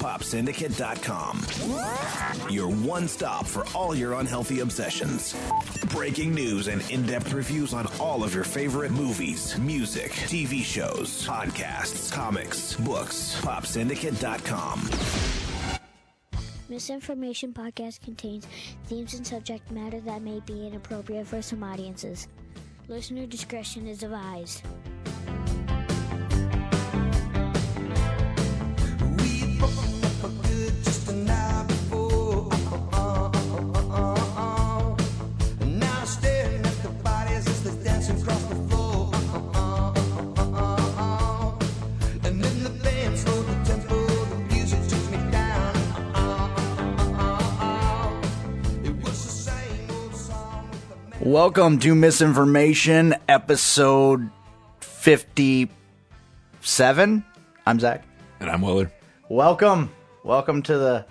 popsyndicate.com. Your one stop for all your unhealthy obsessions. Breaking news and in depth reviews on all of your favorite movies, music, TV shows, podcasts, comics, books. Popsyndicate.com. Misinformation podcast contains themes and subject matter that may be inappropriate for some audiences. Listener discretion is advised. Welcome to Misinformation, episode 57. I'm Zach. And I'm Willard. Welcome. Welcome to the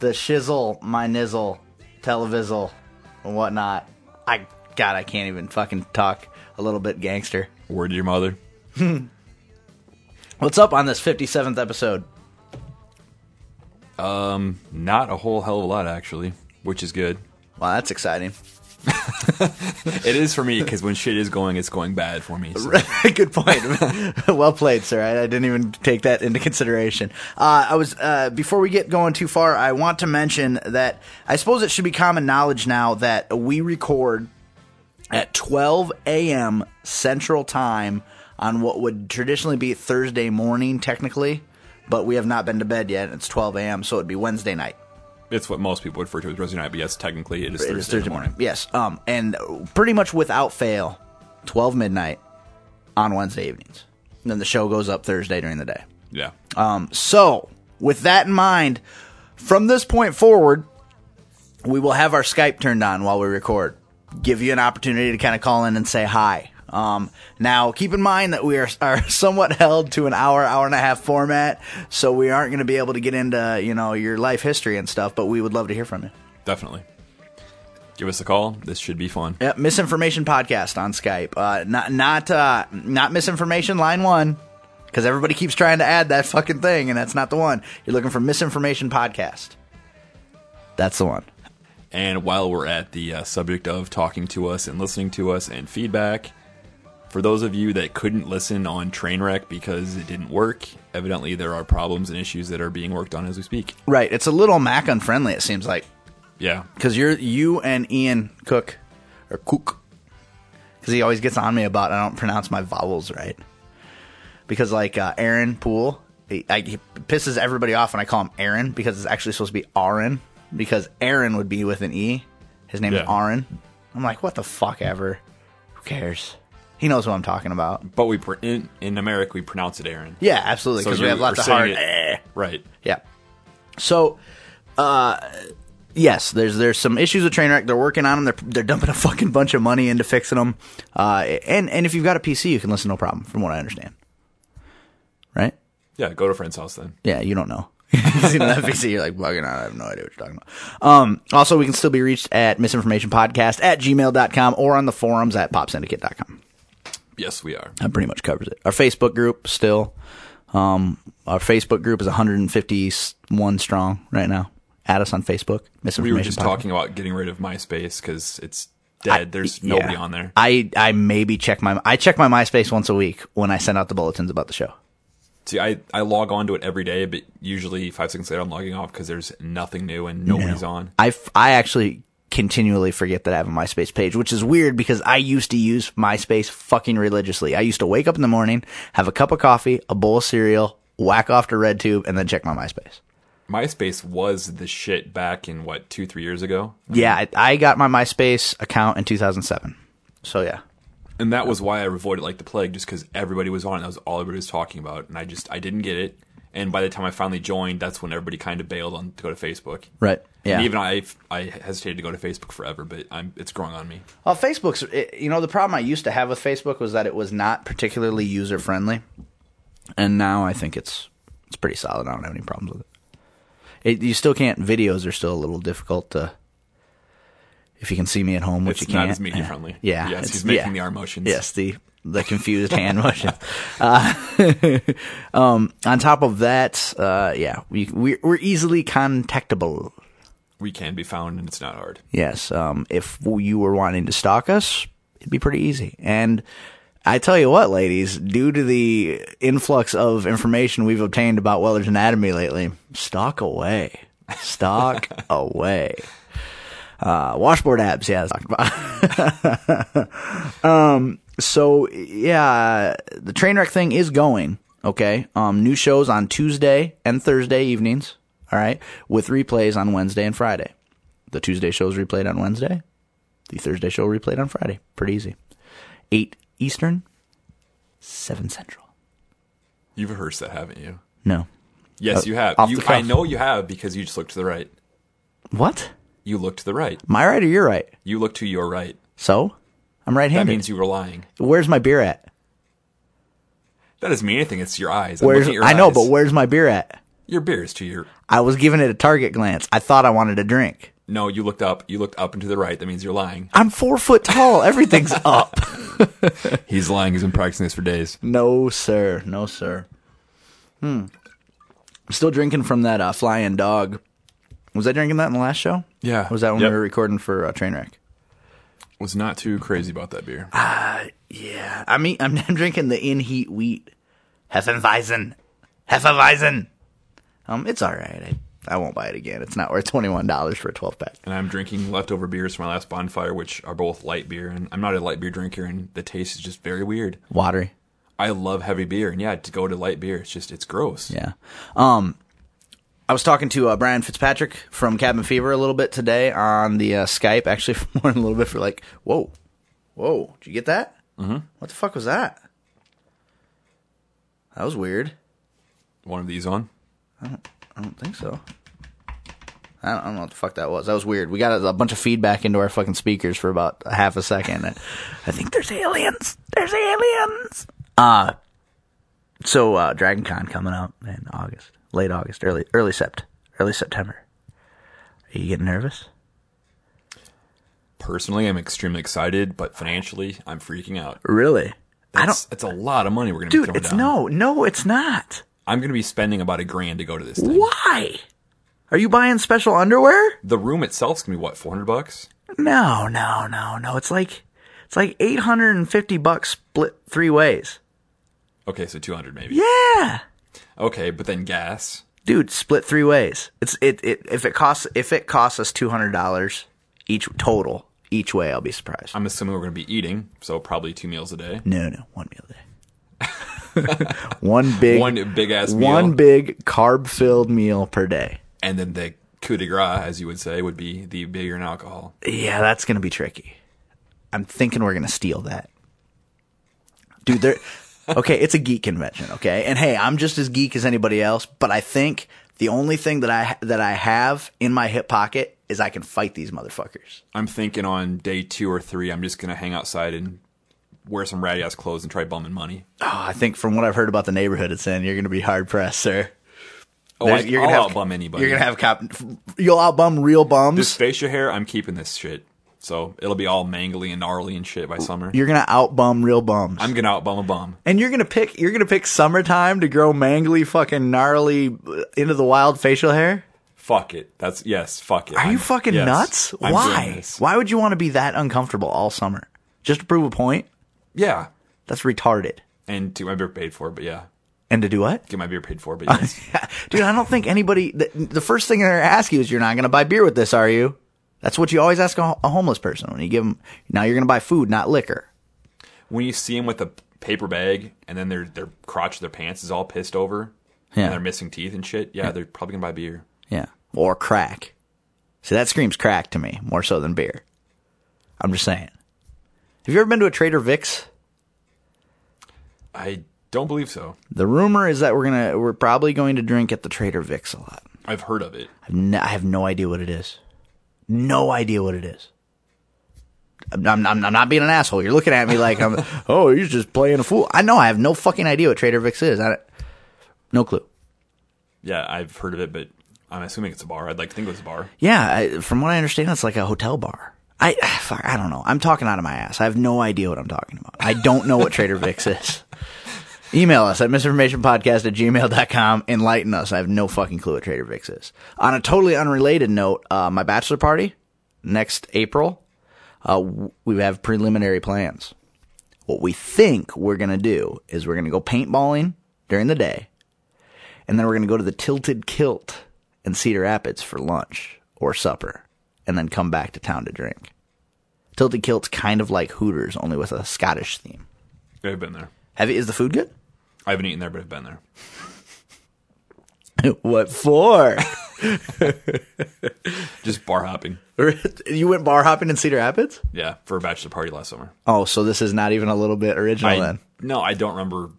the shizzle, my nizzle, televizzle, and whatnot. I God, I can't even fucking talk a little bit gangster. Word to your mother. What's up on this 57th episode? Um, not a whole hell of a lot actually, which is good. Wow, that's exciting. It is for me because when shit is going, it's going bad for me. So. Good point. well played, sir. I, I didn't even take that into consideration. Uh, I was uh, before we get going too far. I want to mention that I suppose it should be common knowledge now that we record at 12 a.m. Central Time on what would traditionally be Thursday morning, technically, but we have not been to bed yet. It's 12 a.m., so it'd be Wednesday night. It's what most people refer to as Thursday night, but yes, technically it is Thursday, is Thursday morning. morning. Yes. Um, and pretty much without fail, 12 midnight on Wednesday evenings. And then the show goes up Thursday during the day. Yeah. Um, so, with that in mind, from this point forward, we will have our Skype turned on while we record. Give you an opportunity to kind of call in and say hi. Um, now, keep in mind that we are, are somewhat held to an hour, hour and a half format, so we aren't going to be able to get into you know your life history and stuff. But we would love to hear from you. Definitely. Give us a call. This should be fun. Yep, misinformation podcast on Skype. Uh, not not uh, not misinformation line one because everybody keeps trying to add that fucking thing, and that's not the one. You're looking for misinformation podcast. That's the one. And while we're at the uh, subject of talking to us and listening to us and feedback, for those of you that couldn't listen on Trainwreck because it didn't work, evidently there are problems and issues that are being worked on as we speak. Right. It's a little Mac unfriendly. It seems like Yeah. because you're you and Ian Cook or Cook because he always gets on me about I don't pronounce my vowels right. Because like uh, Aaron Poole, he, I, he pisses everybody off when I call him Aaron because it's actually supposed to be Aaron because Aaron would be with an E. His name is Yeah. Aaron. I'm like, what the fuck ever. Who cares? He knows what I'm talking about. But we pr- in, in America we pronounce it Aaron. Yeah, absolutely. So Because we have lots of hard. saying eh. it- Right. Yeah. So, uh, yes, there's there's some issues with Trainwreck. They're working on them. They're they're dumping a fucking bunch of money into fixing them. Uh, and and if you've got a PC, you can listen no problem, from what I understand. Right? Yeah, go to a friend's house then. Yeah, you don't know. you see that PC, you're like bugging out. I have no idea what you're talking about. Um, also, we can still be reached at misinformationpodcast at gmail.com or on the forums at popsyndicate.com. Yes, we are. That pretty much covers it. Our Facebook group still. Um, our Facebook group is 151 strong right now. Add us on Facebook. We were just Podcast. talking about getting rid of MySpace because it's dead. There's Yeah. nobody on there. I I maybe check my I check my MySpace once a week when I send out the bulletins about the show. See, I, I log on to it every day, but usually five seconds later I'm logging off because there's nothing new and nobody's on. I, I actually continually forget that I have a MySpace page, which is weird because I used to use MySpace fucking religiously. I used to wake up in the morning, have a cup of coffee, a bowl of cereal, whack off to RedTube, and then check my MySpace. MySpace was the shit back in what two three years ago, Yeah, I, I got my MySpace account in 2007. So yeah. and that was why I avoided like the plague, just because everybody was on it. That was all everybody was talking about, and I just I didn't get it. And by the time I finally joined, that's when everybody kind of bailed on to go to Facebook. Right. Yeah. And even I I hesitated to go to Facebook forever, but I'm it's growing on me. Well, Facebook's, it, you know, the problem I used to have with Facebook was that it was not particularly user friendly, and now I think it's it's pretty solid. I don't have any problems with it. it. You still can't. Videos are still a little difficult to. If you can see me at home, which It's you not can't. as media friendly. Yeah. Yes, it's- he's making yeah. the arm motions. Yes, the the confused hand motion. Uh, um, on top of that, uh, yeah, we we're, we're easily contactable. We can be found, and it's not hard. Yes, um, if you were wanting to stalk us, it'd be pretty easy. And I tell you what, ladies, due to the influx of information we've obtained about Weller's Anatomy lately, stalk away. Stalk away. Uh, washboard abs, yeah. um, so yeah, the train wreck thing is going. Okay. Um, new shows on Tuesday and Thursday evenings. All right, with replays on Wednesday and Friday. The Tuesday show is replayed on Wednesday. The Thursday show replayed on Friday. Pretty easy. Eight Eastern, seven Central. You've rehearsed that, haven't you? No. Yes, Uh, you have. You, I know you have because you just looked to the right. What? You looked to the right. My right or your right? You looked to your right. So, I'm right-handed. That means you were lying. Where's my beer at? That doesn't mean anything. It's your eyes. I'm Where's looking at your I know, but where's my beer at? your beer is to your. I was giving it a target glance. I thought I wanted a drink. No, you looked up. You looked up and to the right. That means you're lying. I'm four foot tall. Everything's up. He's lying. He's been practicing this for days. No, sir. No, sir. Hmm. I'm still drinking from that uh, flying dog. Was I drinking that in the last show? Yeah. Was that when Yep. we were recording for uh, Trainwreck? Was not too crazy about that beer. Uh, yeah. I mean, I'm, I'm drinking the in heat wheat. Hefeweizen. Hefeweizen. Um, it's all right. I, I won't buy it again. It's not worth twenty one dollars for a twelve pack. and I'm drinking leftover beers from my last bonfire, which are both light beer. And I'm not a light beer drinker, and the taste is just very weird. Watery. I love heavy beer, and yeah, to go to light beer, it's just it's gross. Yeah. Um, I was talking to uh, Brian Fitzpatrick from Cabin Fever a little bit today on the uh, Skype. Actually, for more than a little bit for like, whoa, whoa, did you get that? Mm-hmm. What the fuck was that? That was weird. One of these on. I don't think so. I don't, I don't know what the fuck that was. That was weird. We got a, a bunch of feedback into our fucking speakers for about a half a second. And I think there's aliens. There's aliens. Uh so uh Dragon Con coming up in August, late August, early early sept, early September. Are you getting nervous? Personally, I'm extremely excited, but financially, I'm freaking out. Really? I don't. it's a lot of money we're gonna be Dude, throwing it's down. no, no, it's not. I'm gonna be spending about a grand to go to this thing. Why? Are you buying special underwear? The room itself's gonna be what, 400 bucks? No, no, no, no. It's like it's like eight hundred and fifty bucks split three ways. Okay, so 200 maybe. Yeah, Okay, but then gas. dude, split three ways. It's it, it if it costs if it costs us two hundred dollars each total each way, I'll be surprised. I'm assuming we're gonna be eating, so probably two meals a day. no, no, one meal a day. one big One big ass meal. one big carb filled meal per day. and then the coup de grace, as you would say, would be the beer and alcohol. Yeah, that's gonna be tricky. I'm thinking we're gonna steal that, dude. There. Okay, it's a geek convention. Okay, and hey, I'm just as geek as anybody else, but I think the only thing that I that I have in my hip pocket is I can fight these motherfuckers. I'm thinking on day two or three, I'm just gonna hang outside and wear some ratty ass clothes and try bumming money. Oh, I think from what I've heard about the neighborhood it's in, you're gonna be hard pressed, sir. Oh, I, you're I'll gonna have outbum anybody. You're gonna have cop. You'll outbum real bums. this facial hair. I'm keeping this shit, so it'll be all mangly and gnarly and shit by summer. you're gonna outbum real bums. I'm gonna outbum a bum. and you're gonna pick. You're gonna pick summertime to grow mangly, fucking gnarly, uh, into the wild facial hair. Fuck it. That's yes. Fuck it. Are you I'm- fucking yes, nuts? Why? Why would you want to be that uncomfortable all summer just to prove a point? Yeah, That's retarded. and to get my beer paid for, but yeah, And to do what? get my beer paid for, but yes. Dude, I don't think anybody. The, the first thing they're gonna ask you is, "You're not gonna buy beer with this, are you?" That's what you always ask a, a homeless person when you give them. Now you're gonna buy food, not liquor. when you see them with a paper bag and then their their crotch of their pants is all pissed over, Yeah. and they're missing teeth and shit, yeah, they're probably gonna buy beer. Yeah. Or crack. See, that screams crack to me more so than beer. I'm just saying. Have you ever been to a Trader Vic's? I don't believe so. The rumor is that we're gonna we're probably going to drink at the Trader Vic's a lot. I've heard of it. I've n- I have no idea what it is. No idea what it is. I'm, I'm, I'm not being an asshole. You're looking at me like I'm. oh, you're just playing a fool. I know. I have no fucking idea what Trader Vic's is. I don't- no clue. Yeah, I've heard of it, but I'm assuming it's a bar. I'd like to think it was a bar. Yeah, I, from what I understand, it's like a hotel bar. I fuck, I don't know. I'm talking out of my ass. I have no idea what I'm talking about. I don't know what Trader Vic's is. Email us at misinformationpodcast at gmail.com. Enlighten us. I have no fucking clue what Trader Vic's is. On a totally unrelated note, uh, my bachelor party next April, uh, we have preliminary plans. What we think we're going to do is we're going to go paintballing during the day, and then we're going to go to the Tilted Kilt in Cedar Rapids for lunch or supper, and then come back to town to drink. Tilted Kilt's kind of like Hooters, only with a Scottish theme. I've been there. Have you, is the food good? I haven't eaten there, but I've been there. what for? Just bar hopping. you went bar hopping in Cedar Rapids? Yeah, for a bachelor party last summer. Oh, so this is not even a little bit original I, then. no, I don't remember.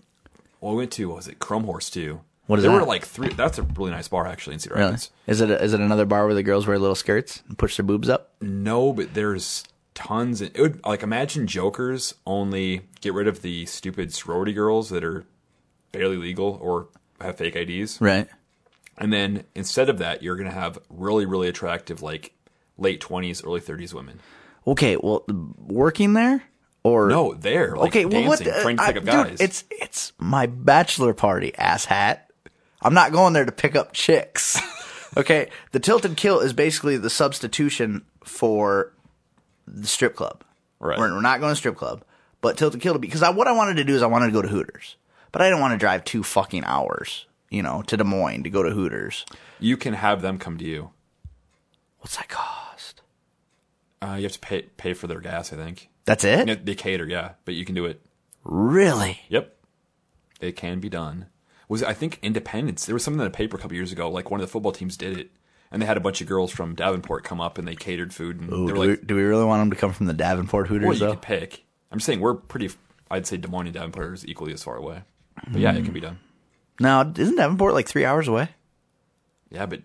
Well, we went to what was it Chrome Horse too? What is there that? were like three. That's a really nice bar actually in Cedar Really? Rapids. Is it a, is it another bar where the girls wear little skirts and push their boobs up? No, but there's tons. It would like imagine Joker's only get rid of the stupid sorority girls that are barely legal or have fake IDs, Right. and then instead of that, you're gonna have really really attractive like late twenties, early thirties women. Okay, well, working there or No, they're like okay, well, what? the- trying to I- pick up dude, it's it's my bachelor party, asshat. I'm not going there to pick up chicks. okay, the Tilted Kilt is basically the substitution for the strip club. Right. We're, we're not going to strip club, but Tilted Kilt because I, what I wanted to do is I wanted to go to Hooters, but I don't want to drive two fucking hours, you know, to Des Moines to go to Hooters. you can have them come to you. What's that cost? Uh, you have to pay pay for their gas, I think. That's it? Yeah, They cater, yeah, but you can do it. Really? Yep, it can be done. Was I think Independence? There was something in the paper a couple years ago. Like one of the football teams did it, and they had a bunch of girls from Davenport come up and they catered food. And Ooh, they do, were like, we, do we really want them to come from the Davenport Hooters "Well, you though? could pick." I'm just saying we're pretty. I'd say Des Moines and Davenport is equally as far away. But yeah, it can be done. No, isn't Davenport like three hours away? Yeah, but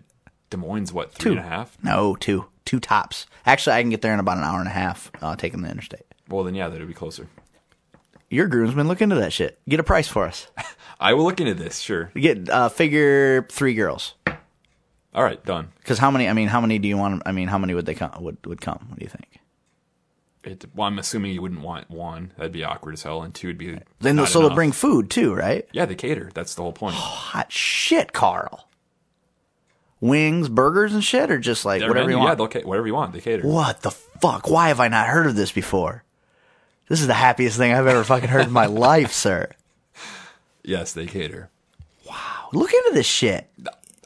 Des Moines what three and a half? No, two. Two tops. Actually, I can get there in about an hour and a half uh, taking the interstate. Well, then yeah, that would be closer. Your groomsmen look into that shit. Get a price for us. I will look into this. Sure. Get uh, figure three girls. All right, done. Because how many? I mean, how many do you want? I mean, how many would they come? Would would come? What do you think? It, well, I'm assuming you wouldn't want one. That'd be awkward as hell, and two would be. Then so they'll enough. bring food too, right? Yeah, they cater. That's the whole point. Oh, hot shit, Carl. Wings, burgers, and shit, or just like Their whatever menu, you Yeah, want. they'll ca- whatever you want. They cater. What the fuck? Why have I not heard of this before? This is the happiest thing I've ever fucking heard in my life, sir. Yes, they cater. Wow. Look into this shit.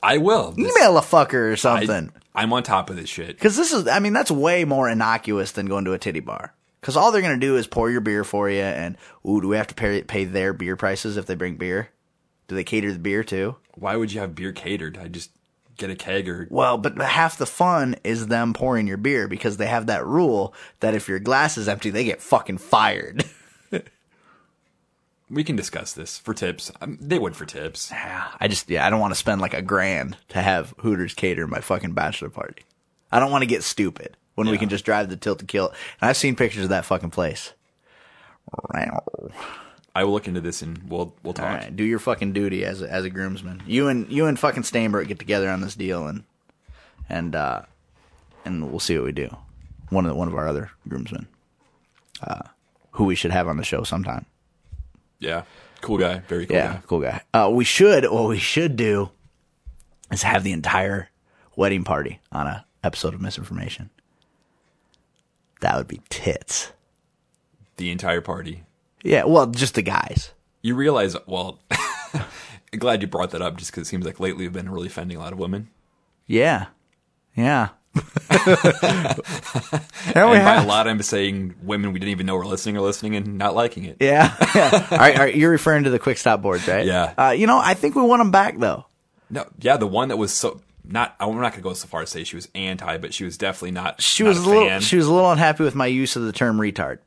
I will. This- Email a fucker or something. I'm on top of this shit. Because this is, I mean, that's way more innocuous than going to a titty bar. Because all they're going to do is pour your beer for you, and ooh, do we have to pay, pay their beer prices if they bring beer? Do they cater the beer too? Why would you have beer catered? I just get a keg or Well, but half the fun is them pouring your beer because they have that rule that if your glass is empty, they get fucking fired. we can discuss this for tips. Um, they would for tips. I just, yeah, I don't want to spend like a grand to have Hooters cater my fucking bachelor party. I don't want to get stupid when we Yeah. can just drive the Tilted Kilt. And I've seen pictures of that fucking place. I will look into this and we'll we'll talk. right, do your fucking duty as a, as a groomsman. You and you and fucking Steinberg get together on this deal and and uh and we'll see what we do. One of the, one of our other groomsmen, uh, who we should have on the show sometime. Yeah, cool guy, very cool Yeah, guy. cool guy. Uh, we should what we should do is have the entire wedding party on a episode of Misinformation. That would be tits. The entire party. Yeah, well, just the guys. You realize, well, glad you brought that up, just because it seems like lately we've been really offending a lot of women. Yeah, yeah. There we by have. a lot, I'm saying women we didn't even know were listening or listening and not liking it. Yeah. yeah. all, right, all right, you're referring to the quick stop boards, right? Yeah. Uh, you know, I think we want them back though. No, yeah, the one that was so not. I'm not gonna go so far as to say she was anti, but she was definitely not. She not was a little. She was a little unhappy with my use of the term retard.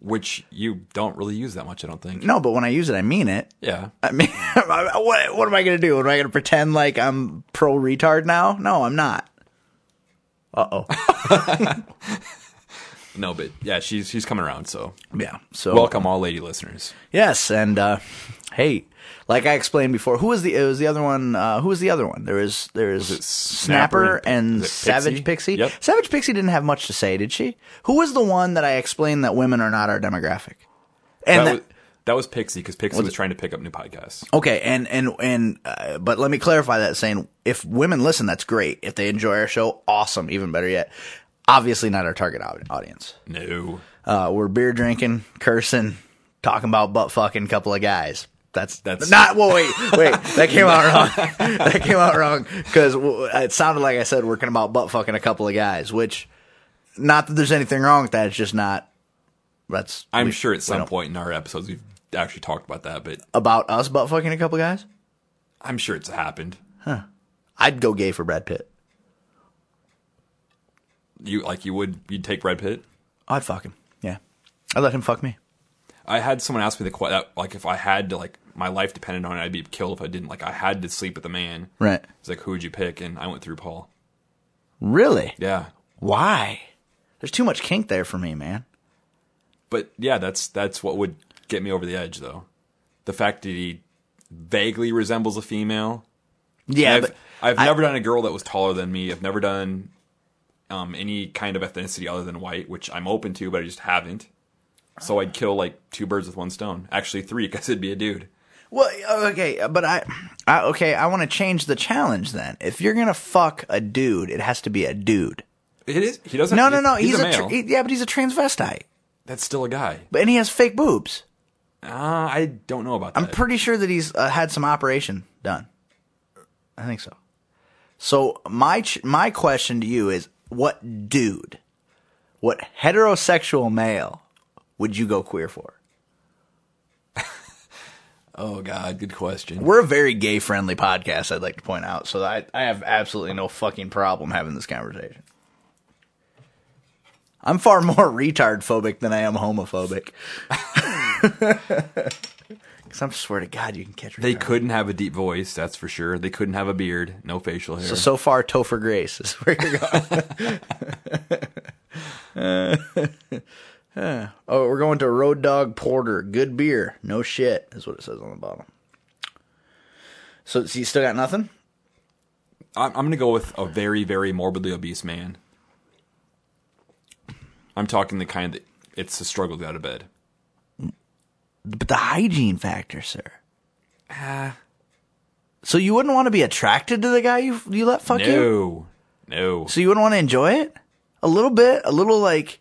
which you don't really use that much. I don't think. No, but when I use it, I mean it. Yeah, I mean, what, what am I going to do? Am I going to pretend like I'm pro retard now? No, I'm not. Uh oh. No, but yeah, she's she's coming around. So Yeah. So welcome all lady listeners. Yes, and uh, hey, like I explained before, who was the it was the other one? Uh, who was the other one? There is there is Snapper, Snapper and- Savage Pixie. Pixie? Yep. Savage Pixie didn't have much to say, did she? Who was the one that I explained that women are not our demographic? And that, that- was, that was Pixie because Pixie was, it- trying to pick up new podcasts. Okay, and and and uh, but let me clarify that saying if women listen, that's great. If they enjoy our show, awesome, even better yet. Obviously, not our target audience. No, Uh, we're beer drinking, cursing, talking about butt fucking a couple of guys. That's That's- not. Well, wait, wait. That came out wrong. that came out wrong because it sounded like I said working about butt fucking a couple of guys. Which, not that there's anything wrong with that. It's just not. That's. I'm we- sure at some point in our episodes we've actually talked about that, but about us butt fucking a couple guys. I'm sure it's happened. Huh? I'd go gay for Brad Pitt. You like you would you'd take Brad Pitt? I'd fuck him. Yeah, I'd let him fuck me. I had someone ask me the question, like if I had to, like my life depended on it, I'd be killed if I didn't. Like I had to sleep with a man. Right. It's like who would you pick? And I went through Paul. Really? Yeah, Why? There's too much kink there for me, man. but yeah, that's that's what would get me over the edge, though. The fact that he vaguely resembles a female. Yeah, I've, but I've I- never done a girl that was taller than me. I've never done um, any kind of ethnicity other than white, which I'm open to, but I just haven't. So I'd kill like two birds with one stone. Actually, three, because it'd be a dude. Well, okay, but I, I okay, I want to change the challenge then. If you're gonna fuck a dude, it has to be a dude. It is. He doesn't. No, no, no. He's, He's, a, a, male. tra- yeah, but he's a transvestite, That's still a guy. but and he has fake boobs. Uh, I don't know about that. I'm pretty sure that he's uh, had some operation done. I think so. So my ch- my question to you is, what dude, what heterosexual male would you go queer for? oh God, good question. We're a very gay friendly podcast, I'd like to point out. So I, I have absolutely no fucking problem having this conversation. I'm far more retard phobic than I am homophobic. Because I'm swear to God, you can catch They retard. couldn't have a deep voice, that's for sure. They couldn't have a beard, no facial hair. So, so far, Topher Grace is where you're going. Uh, oh, we're going to Road Dog Porter. Good beer. No shit, is what it says on the bottle. So, so you still got nothing? I'm, I'm going to go with a very, very morbidly obese man. I'm talking the kind that it's a struggle to get out of bed. But the hygiene factor, sir. Ah. So you wouldn't want to be attracted to the guy you you let fuck you? No, no. So you wouldn't want to enjoy it? A little bit? A little like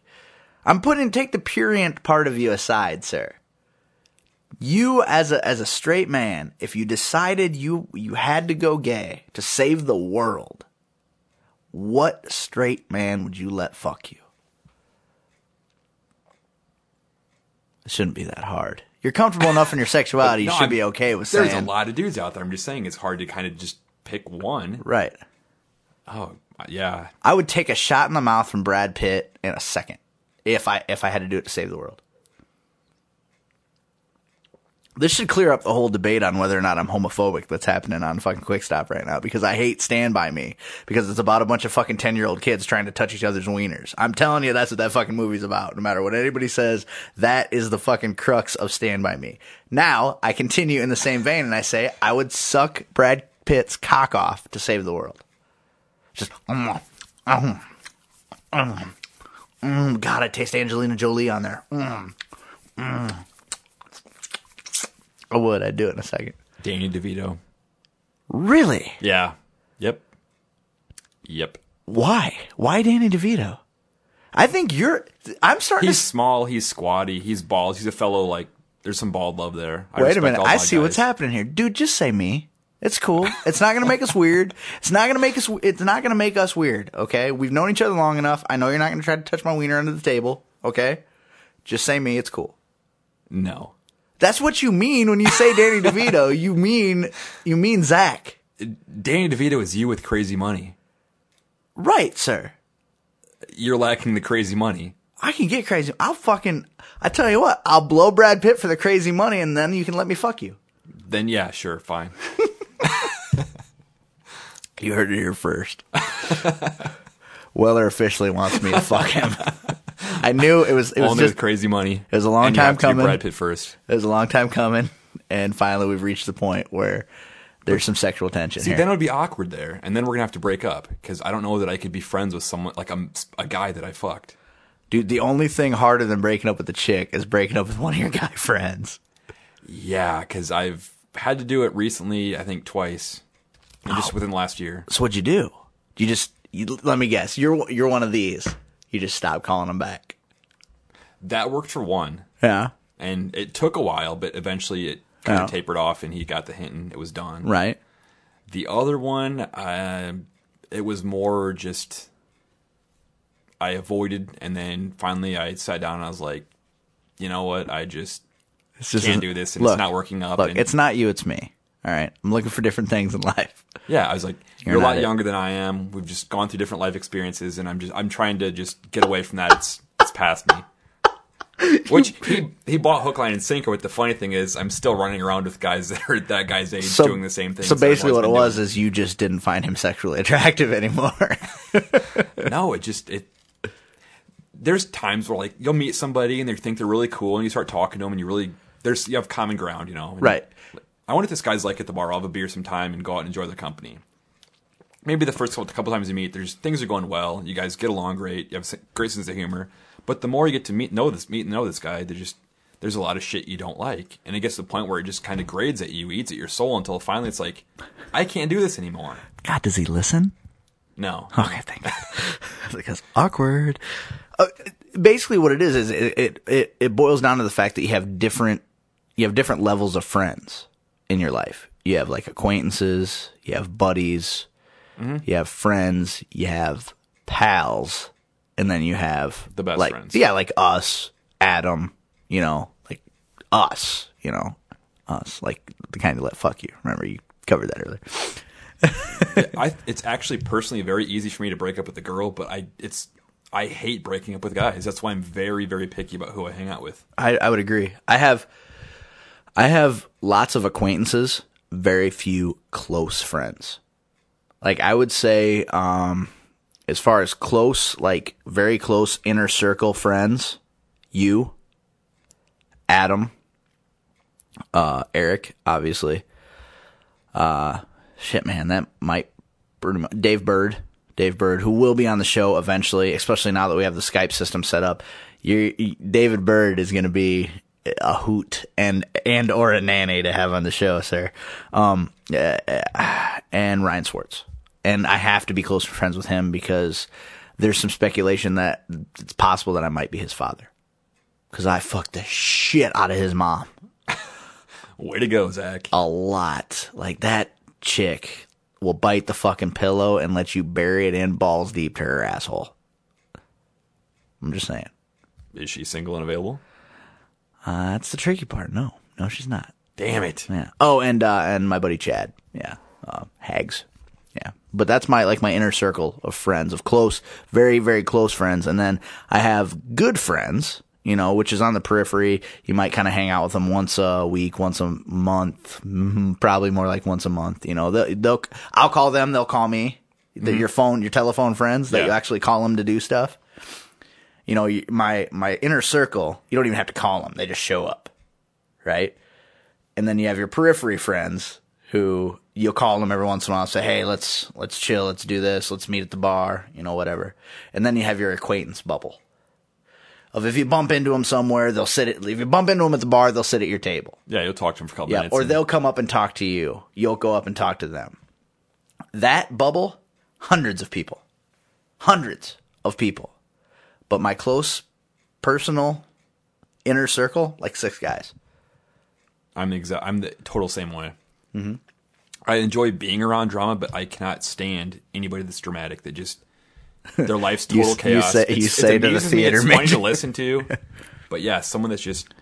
I'm putting take the purient part of you aside, sir. You as a as a straight man, if you decided you you had to go gay to save the world, what straight man would you let fuck you? It shouldn't be that hard. You're comfortable enough in your sexuality, you should I'm- be okay with There's saying There's a lot of dudes out there. I'm just saying it's hard to kind of just pick one. right. Oh, yeah. I would take a shot in the mouth from Brad Pitt in a second if I if I had to do it to save the world. This should clear up the whole debate on whether or not I'm homophobic that's happening on fucking Quick Stop right now because I hate Stand By Me because it's about a bunch of fucking 10 year old kids trying to touch each other's wieners. I'm telling you, that's what that fucking movie's about. No matter what anybody says, that is the fucking crux of Stand By Me. Now, I continue in the same vein and I say, I would suck Brad Pitt's cock off to save the world. Just, mm, mm, mm, God, I taste Angelina Jolie on there. I would. I'd do it in a second. Danny DeVito. Really? Yeah. Yep. Yep. Why? Why Danny DeVito? I think you're. I'm starting He's to. small. He's squatty. He's bald. He's a fellow like. There's some bald love there. I Wait a minute. I see what's happening here, dude. Just say me. It's cool. It's not gonna make us weird. It's not gonna make us. It's not gonna make us weird. Okay. We've known each other long enough. I know you're not gonna try to touch my wiener under the table. Okay. Just say me. It's cool. No. That's what you mean when you say Danny DeVito. You mean you mean Zach, Danny DeVito is you with crazy money. right, sir? You're lacking the crazy money. I can get crazy. I'll fucking. I tell you what. I'll blow Brad Pitt for the crazy money, and then you can let me fuck you. Then yeah, sure, fine. You heard it here first. Weller officially wants me to fuck him. I knew it was. It was just. crazy money. It was a long And time coming. Brad Pitt first. It was a long time coming, and finally we've reached the point where there's some sexual tension See, here. then it would be awkward there, and then we're gonna have to break up because I don't know that I could be friends with someone like um, a, a guy that I fucked. Dude, the only thing harder than breaking up with a chick is breaking up with one of your guy friends. Yeah, because I've had to do it recently. I think twice, Oh. just within the last year. So what'd you do? You just you, let me guess. You're you're one of these. You just stop calling them back. That worked for one, Yeah. and it took a while, but eventually it kind Oh. of tapered off, and he got the hint, and it was done. Right. The other one, uh, it was more just I avoided, and then finally I sat down and I was like, you know what, I just It's just can't do this, and look, it's not working up. Look, and, it's not you, it's me. All right. I'm looking for different things in life. yeah, I was like, You're you're, a lot it. younger than I am. We've just gone through different life experiences, and I'm just I'm trying to just get away from that. It's it's past me. Which he he bought hook, line, and sinker. But the funny thing is, I'm still running around with guys that are that guy's age doing the same thing. So basically, what it was is you just didn't find him sexually attractive anymore. no, it just it. There's times where like you'll meet somebody and they think they're really cool, and you start talking to them, and you really there's you have common ground, you know. Right. I wonder if this guy's like at the bar. I'll have a beer sometime and go out and enjoy their company. Maybe the first couple, couple times you meet, there's things are going well. You guys get along great. You have a great sense of humor. But the more you get to meet know this meet and know this guy, there's just there's a lot of shit you don't like, and it gets to the point where it just kind of grades at you, eats at your soul until finally it's like, I can't do this anymore. God, does he listen? No, Okay, thank God. because awkward. Uh, basically, what it is is it it it boils down to the fact that you have different you have different levels of friends in your life. You have like acquaintances, you have buddies, mm-hmm. you have friends, you have pals, and then you have The best like, friends. Yeah, like us, Adam. You know, like us. You know, us, like the kind of let fuck you. Remember you covered that earlier. I, it's actually personally very easy for me to break up with a girl, but I it's I hate breaking up with guys. That's why I'm very very picky about who I hang out with. I, I would agree. I have I have lots of acquaintances, very few close friends. Like I would say, um, as far as close, like very close inner circle friends, you, Adam, uh, Eric, obviously. Uh, shit, man, that might Dave Bird, Dave Bird, who will be on the show eventually, especially now that we have the Skype system set up. You, David Bird is going to be a hoot and and or a nanny to have on the show, sir. Um, uh, and Ryan Swartz, and I have to be close friends with him because there's some speculation that it's possible that I might be his father because I fucked the shit out of his mom Way to go, Zach. a lot. Like that chick will bite the fucking pillow and let you bury it in balls deep to her asshole. I'm just saying. Is she single and available? Uh, that's the tricky part. No, no, she's not. Damn it. Yeah. Oh, and uh, and my buddy Chad. Yeah. Uh, Hags. Yeah. But that's my like my inner circle of friends, of close, very very close friends, and then I have good friends. You know, which is on the periphery. You might kind of hang out with them once a week, once a month, mhm, probably more like once a month. You know, they'll, they'll I'll call them, they'll call me. They're Your phone, your telephone friends that you actually call them to do stuff. You know, my my inner circle, you don't even have to call them; they just show up, right? and then you have your periphery friends who you'll call them every once in a while and say, "Hey, let's let's chill, let's do this, let's meet at the bar, you know, whatever." And then you have your acquaintance bubble of if you bump into them somewhere, they'll sit at if you bump into them at the bar, they'll sit at your table. Yeah, you'll talk to them for a couple Yeah, minutes. or and- they'll come up and talk to you. You'll go up and talk to them. That bubble, hundreds of people, hundreds of people, but my close personal inner circle, like six guys. I'm the exact. I'm the total same way. Mm-hmm. I enjoy being around drama, but I cannot stand anybody that's dramatic. That just their life's You- total you chaos. say- It's- you say to the amuses me. theater It's to listen to, but yeah, someone that's just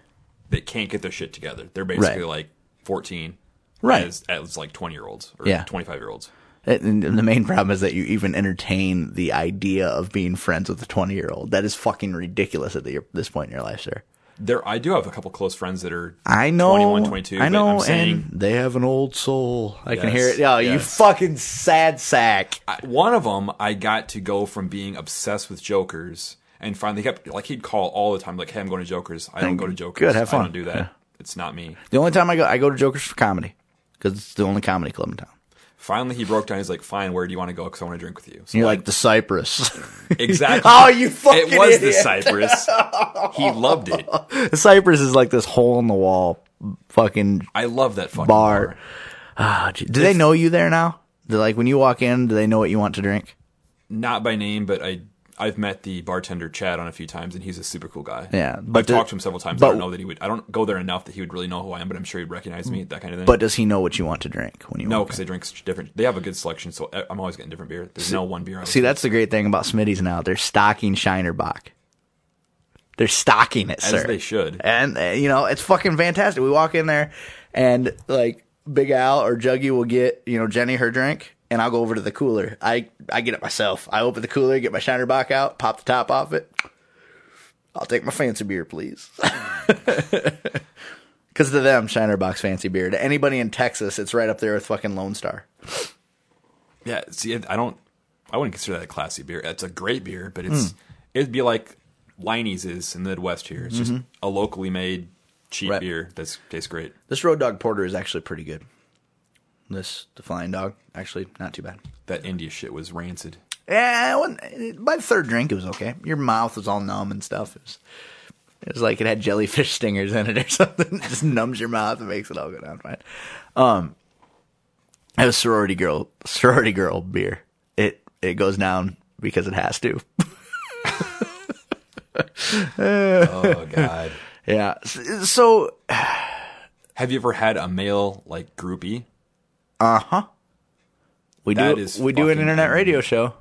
that can't get their shit together. They're basically Right. like 14, Right. As, as like 20 year olds or Yeah. 25 year olds. And the main problem is that you even entertain the idea of being friends with a 20 year old. That is fucking ridiculous at the, this point in your life, sir. There, I do have a couple close friends that are I know. 21, 22. I know. I'm saying and they have an old soul. I can hear it. Oh, you fucking sad sack. I- one of them I got to go from being obsessed with Jokers And finally, he kept like he'd call all the time, like, "Hey, I'm going to Joker's. I don't go to Joker's. good, have I fun." don't do that. Yeah. It's not me." The only time I go, I go to Joker's for comedy because it's the only comedy club in town. Finally, he broke down. He's like, "Fine, where do you want to go? Because I want to drink with you." So you're I- like the Cypress. exactly. Oh, you fucking It was the. Cypress. He loved it. the Cypress is like this hole in the wall, fucking I love that fucking bar. bar. Ah, gee. do they know you there now? Do, like when you walk in, do they know what you want to drink? Not by name, but I I've met the bartender Chad on a few times, and he's a super cool guy. Yeah, but I've the- talked to him several times. but- I don't know that he would. I don't go there enough that he would really know who I am, but I'm sure he'd recognize me. That kind of thing. But does he know what you want to drink when you no, because they drink different. They have a good selection, so I- I'm always getting different beer. There's no one beer. See, that's the great thing about Smitty's now. They're stocking Shiner Bock. They're stocking it, as sir. they should. And uh, you know, it's fucking fantastic. We walk in there, and like Big Al or Juggy will get you know Jenny her drink, and I'll go over to the cooler. I I get it myself. I open the cooler, get my Shiner Bock out, pop the top off it. I'll take my fancy beer, please. Because to them, Shiner Bock's fancy beer. To anybody in Texas, it's right up there with fucking Lone Star. Yeah. See, I don't. I wouldn't consider that a classy beer. It's a great beer, but it's it'd be like Leinie's is in the Midwest here. It's just a locally made cheap Mm-hmm. Right. beer that tastes great. This Road Dog Porter is actually pretty good. This the Flying Dog actually not too bad. That India shit was rancid. Yeah, by the third drink, it was okay. Your mouth was all numb and stuff. It was, it was like it had jellyfish stingers in it or something. It just numbs your mouth and makes it all go down fine. Um, it was sorority girl, sorority girl beer. It it goes down because it has to. Oh God. Yeah. So Have you ever had a male like groupie? We That do is we do an fucking internet radio show.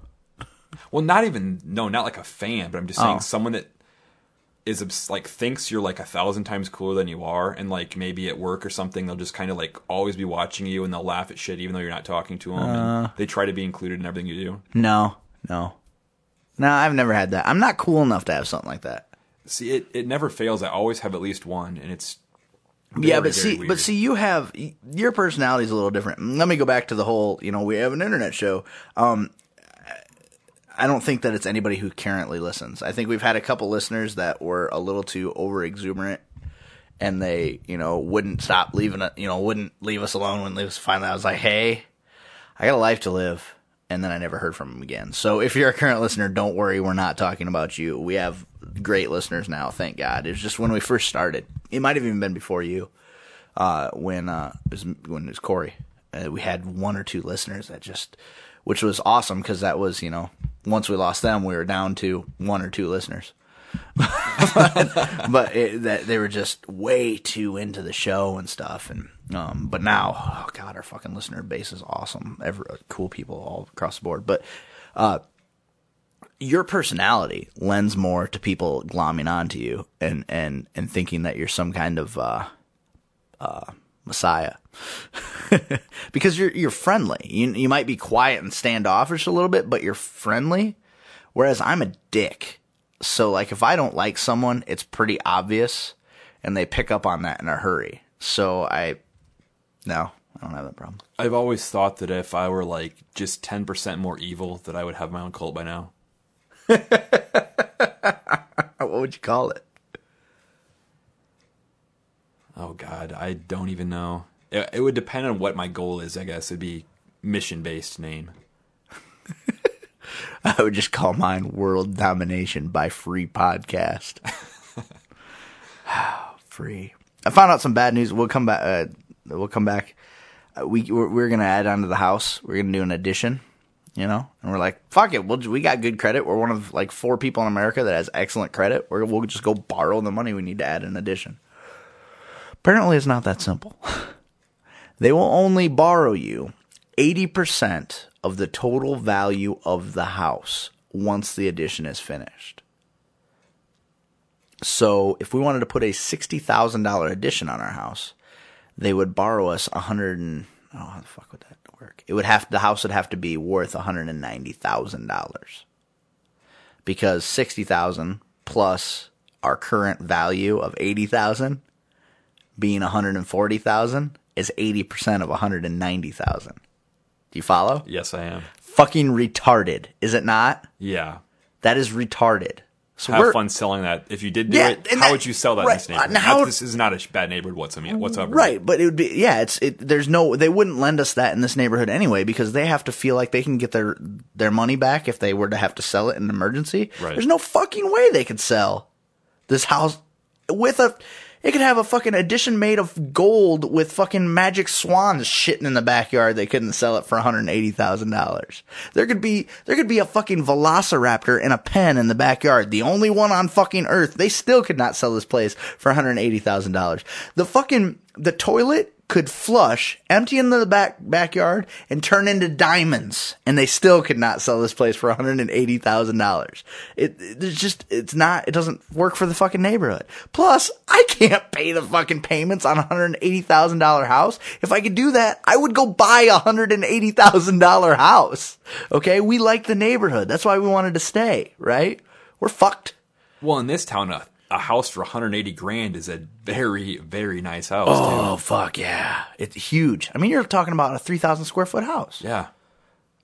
Well, not even no, not like a fan, but I'm just saying Oh. someone that is obs- like thinks you're like a thousand times cooler than you are, and like maybe at work or something, they'll just kind of like always be watching you, and they'll laugh at shit even though you're not talking to them. Uh. and they try to be included in everything you do. No, no, no. I've never had that. I'm not cool enough to have something like that. See, it it never fails. I always have at least one, and it's yeah, but see, weird. but see, you have your personality is a little different. Let me go back to the whole. You know, we have an internet show. Um, I don't think that it's anybody who currently listens. I think we've had a couple listeners that were a little too over exuberant, and they, you know, wouldn't stop leaving it. You know, wouldn't leave us alone. When leave us finally, I was like, hey, I got a life to live. And then I never heard from them again. So if you're a current listener, don't worry, we're not talking about you. We have great listeners now, thank God. It was just when we first started. It might have even been before you, uh, when uh, it was when it was Corey. Uh, we had one or two listeners that just, which was awesome because that was you know once we lost them, we were down to one or two listeners. but it, that they were just way too into the show and stuff. And um, but now, oh god, our fucking listener base is awesome. Every cool people all across the board. But uh, your personality lends more to people glomming onto you and and and thinking that you're some kind of uh, uh, messiah. because you're you're friendly. You you might be quiet and standoffish a little bit, but you're friendly. Whereas I'm a dick. So like if I don't like someone, it's pretty obvious and they pick up on that in a hurry. So I no, I don't have that problem. I've always thought that if I were like just ten percent more evil, that I would have my own cult by now. What would you call it? Oh God, I don't even know. It, it would depend on what my goal is. I guess it'd be mission based name. I would just call mine World Domination by Free Podcast. free. I found out some bad news. We'll come back. Uh, we'll come back. Uh, we we're, we're gonna add onto the house. We're gonna do an addition. You know, and we're like, fuck it. We'll, we got good credit. We're one of like four people in America that has excellent credit. We're, we'll just go borrow the money we need to add an addition. Apparently, it's not that simple. they will only borrow you 80% of the total value of the house once the addition is finished. So, if we wanted to put a $60,000 addition on our house, they would borrow us 100 and oh, how the fuck would that? It would have the house would have to be worth $190,000. Because 60,000 plus our current value of 80,000 being 140,000 is 80% of 190,000. Do you follow? Yes, I am. Fucking retarded, is it not? Yeah, That is retarded. So have fun selling that. If you did do Yeah, it, how that- would you sell that right, in this neighborhood? uh, how- Not- this is not a bad neighborhood whatsoever. whatsoever. right, but it would be yeah. It's it. There's no they wouldn't lend us that in this neighborhood anyway because they have to feel like they can get their their money back if they were to have to sell it in an emergency. Right. There's no fucking way they could sell this house with a. It could have a fucking addition made of gold with fucking magic swans shitting in the backyard. They couldn't sell it for one hundred eighty thousand dollars. There could be there could be a fucking velociraptor in a pen in the backyard, the only one on fucking earth. They still could not sell this place for one hundred eighty thousand dollars. The fucking the toilet could flush, empty into the back backyard, and turn into diamonds, and they still could not sell this place for one hundred and eighty thousand dollars. It it's just it's not it doesn't work for the fucking neighborhood. Plus, I can't pay the fucking payments on a hundred and eighty thousand dollar house. If I could do that, I would go buy a hundred and eighty thousand dollar house. Okay, we like the neighborhood. That's why we wanted to stay. Right? We're fucked. Well, in this town, a, a house for 180 grand is a very, very nice house. Oh fuck yeah, it's huge. I mean, you're talking about a three thousand square foot house. Yeah.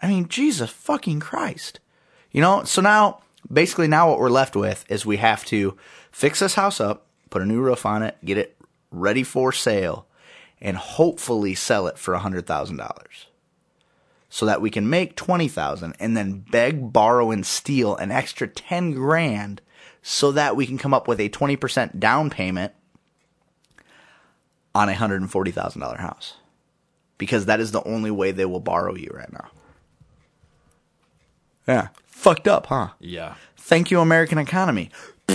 I mean, Jesus fucking Christ. You know, so now, basically, now what we're left with is we have to fix this house up, put a new roof on it, get it ready for sale, and hopefully sell it for a $100,000. So that we can make 20000 and then beg, borrow, and steal an extra 10 grand so that we can come up with a 20% down payment on a $140,000 house. Because that is the only way they will borrow you right now. Yeah. Fucked up, huh? Yeah. Thank you, American economy.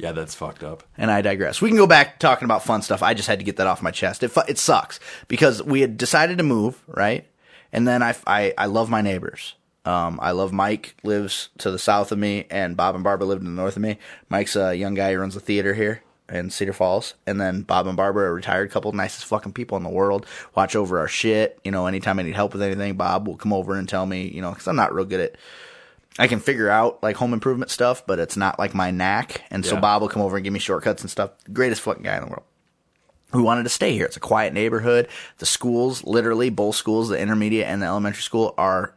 Yeah, that's fucked up. And I digress. We can go back talking about fun stuff. I just had to get that off my chest. It, it sucks because we had decided to move, right? And then I, I, I love my neighbors. Um, I love Mike lives to the south of me and Bob and Barbara live to the north of me. Mike's a young guy who runs a theater here in Cedar Falls. And then Bob and Barbara are a retired couple, nicest fucking people in the world. Watch over our shit. You know, anytime I need help with anything, Bob will come over and tell me, you know, cause I'm not real good at, I can figure out like home improvement stuff, but it's not like my knack. And so Yeah. Bob will come over and give me shortcuts and stuff. Greatest fucking guy in the world. Who wanted to stay here. It's a quiet neighborhood. The schools, literally, both schools, the intermediate and the elementary school, are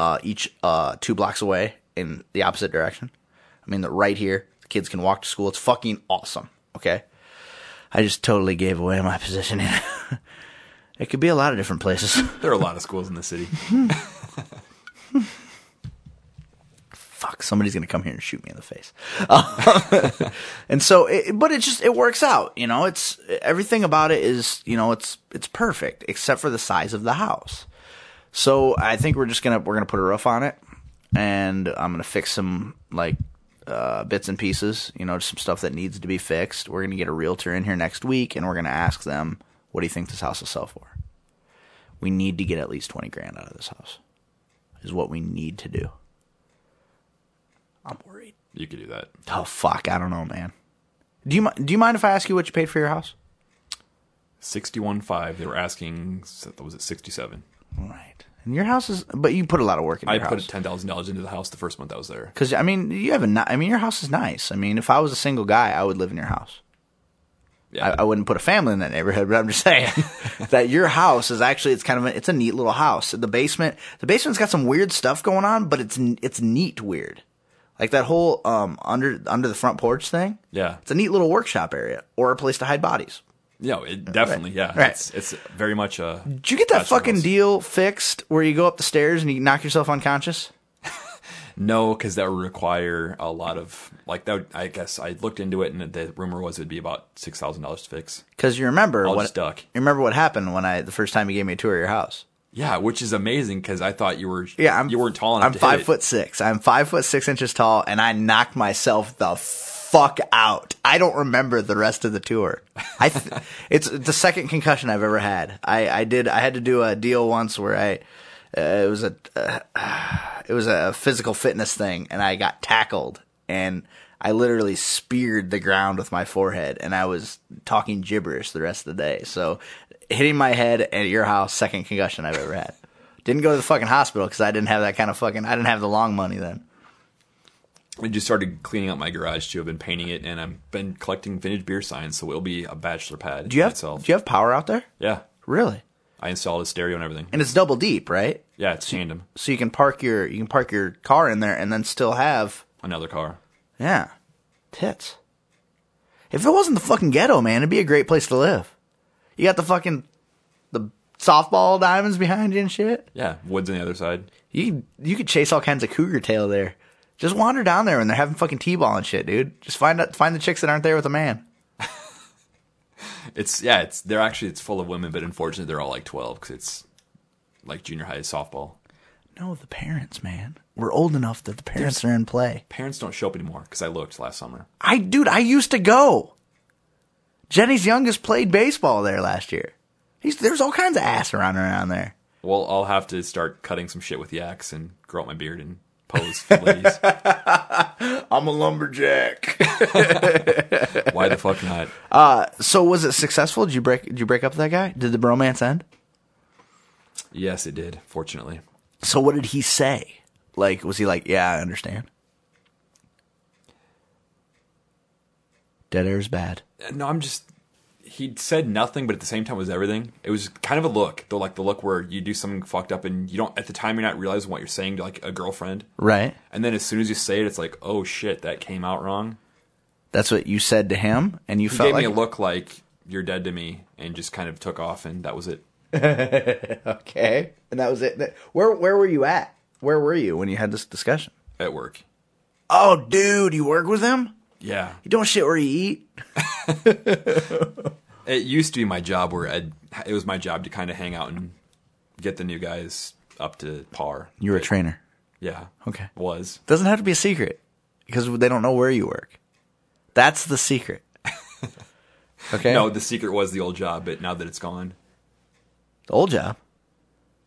uh, each uh, two blocks away in the opposite direction. I mean, right here. The kids can walk to school. It's fucking awesome. Okay. I just totally gave away my position it could be a lot of different places. There are a lot of schools in the city. fuck, somebody's gonna come here and shoot me in the face. Um, and so, it, but it just it works out. You know, it's everything about it is you know it's it's perfect except for the size of the house. So I think we're just gonna we're gonna put a roof on it, and I'm gonna fix some like uh, bits and pieces. You know, just some stuff that needs to be fixed. We're gonna get a realtor in here next week, and we're gonna ask them, "What do you think this house will sell for?" We need to get at least twenty grand out of this house. Is what we need to do. I'm worried. You could do that. Oh fuck, I don't know, man. Do you do you mind if I ask you what you paid for your house? Sixty-one five. They were asking. Was it sixty-seven? Right. And your house is, but you put a lot of work in I your put house. ten thousand dollars into the house the first month I was there. Because I mean, you have a. ni- I mean, your house is nice. I mean, if I was a single guy, I would live in your house. Yeah, I, I wouldn't put a family in that neighborhood, but I'm just saying that your house is actually it's kind of a, it's a neat little house. The basement, the basement's got some weird stuff going on, but it's it's neat weird. Like that whole um under under the front porch thing. yeah, It's a neat little workshop area or a place to hide bodies. No, it definitely. Yeah, Right. it's it's very much a. Did you get that fucking house. deal fixed where you go up the stairs and you knock yourself unconscious? No, because that would require a lot of like that. Would, I guess I looked into it, and the rumor was it'd be about six thousand dollars to fix. Because you remember I'll what duck. you remember what happened when I the first time you gave me a tour of your house. Yeah, which is amazing because I thought you were. Yeah, I'm you weren't tall enough. I'm to five foot six. I'm five foot six inches tall, and I knocked myself the fuck out. I don't remember the rest of the tour. I th- it's the second concussion I've ever had. I I did I had to do a deal once where I uh, it was a uh, it was a physical fitness thing, and I got tackled and. I literally speared the ground with my forehead, and I was talking gibberish the rest of the day. So, hitting my head at your house, second concussion I've ever had. Didn't go to the fucking hospital because I didn't have that kind of fucking. I didn't have the long money then. I just started cleaning up my garage too. I've been painting it, and I've been collecting vintage beer signs, so it'll be a bachelor pad. Do you have itself? Do you have power out there? yeah, Really? I installed a stereo and everything. And it's double deep, right? Yeah, it's tandem. So you can park your you can park your car in there and then still have Another car. Yeah. Tits. If it wasn't the fucking ghetto, man, it'd be a great place to live. You got the fucking the softball diamonds behind you and shit. Yeah, woods on the other side. You you could chase all kinds of cougar tail there. Just wander down there when they're having fucking t-ball and shit, dude. Just find out, find the chicks that aren't there with a man. It's yeah, it's they're actually it's full of women, but unfortunately they're all like twelve because it's like junior high softball. No, the parents, man. We're old enough that the parents are in play. Parents don't show up anymore because I looked last summer. I, dude, I used to go. Jenny's youngest played baseball there last year. He's, there's all kinds of ass around around there. Well, I'll have to start cutting some shit with yaks and grow out my beard and pose for ladies. I'm a lumberjack. Why the fuck not? Uh, so was it successful? Did you break? Did you break up with that guy? Did the bromance end? Yes, it did. Fortunately, So what did he say? Like, was he like, "Yeah, I understand"? Dead air is bad. Uh, no. I'm just. He said nothing, but at the same time was everything. It was kind of a look, though, like the look where you do something fucked up and you don't at the time you're not realizing what you're saying to like a girlfriend, Right. and then as soon as you say it, it's like, oh shit, that came out wrong. That's what you said to him, and you He felt gave like me a look like you're dead to me, and just kind of took off, and that was it. okay, and that was it. Where where were you at? Where were you when you had this discussion? At work, Oh, dude, you work with him? yeah. You don't shit where you eat. It used to be my job where I'd, it was my job to kind of hang out and get the new guys up to par. You're a trainer. Yeah. Okay. Was. Doesn't have to be a secret because they don't know where you work. That's the secret. Okay. No, the secret was the old job, but now that it's gone, the old job.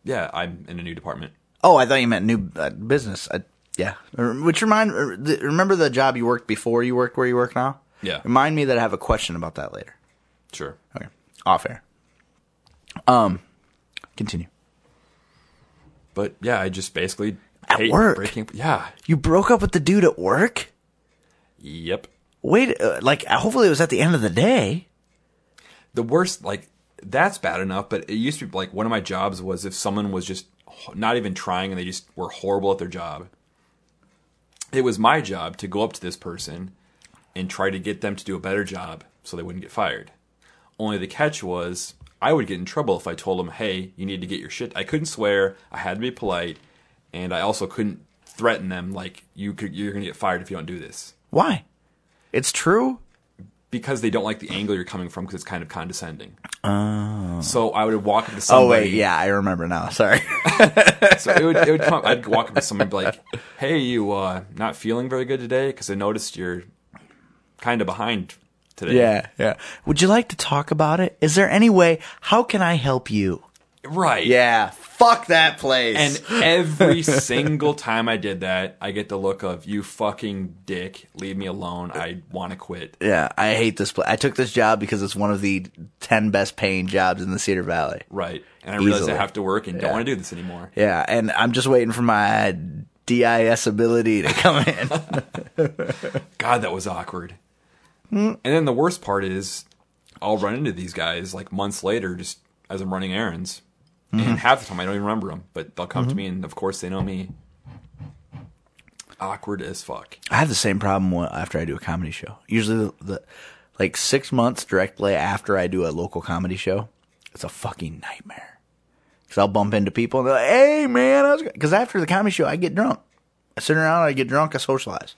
yeah, I'm in a new department. Oh, I thought you meant new uh, business. I, yeah. Which remind er, remember the job you worked before you worked where you work now? Yeah. Remind me that I have a question about that later. Sure. Okay. Off air. Um, continue. But yeah, I just basically At hate work? breaking. Yeah. You broke up with the dude at work? Yep. Wait, uh, like hopefully it was at the end of the day. The worst, like that's bad enough, but it used to be like one of my jobs was if someone was just not even trying and they just were horrible at their job. It was my job to go up to this person and try to get them to do a better job so they wouldn't get fired. Only the catch was I would get in trouble if I told them, "Hey, you need to get your shit." I couldn't swear. I had to be polite, and I also couldn't threaten them like you could you're going to get fired if you don't do this. Why? It's true. because they don't like the angle you're coming from because it's kind of condescending. Oh. So I would walk up to somebody. Oh wait, yeah, I remember now. Sorry. So it would, it would come. I'd walk up to someone and be like, "Hey, you uh, not feeling very good today? Because I noticed you're kind of behind today." yeah, yeah. Would you like to talk about it? Is there any way? How can I help you? Right. Yeah. Fuck that place. And every single time I did that, I get the look of "You fucking dick, leave me alone. I want to quit." yeah, I hate this place. I took this job because it's one of the ten best paying jobs in the Cedar Valley. Right. And I realize Easily. I have to work and Yeah. don't want to do this anymore. Yeah, and I'm just waiting for my DIS ability to come in. God, that was awkward. And then the worst part is, I'll run into these guys like months later, just as I'm running errands, and mm-hmm. half the time I don't even remember them, but they'll come to mm-hmm. me, and of course they know me. Awkward as fuck. I have the same problem after I do a comedy show. Usually, the, the like six months directly after I do a local comedy show, it's a fucking nightmare. Because I'll bump into people and they're like, "Hey, man," because after the comedy show, I get drunk. I sit around, I get drunk, I socialize.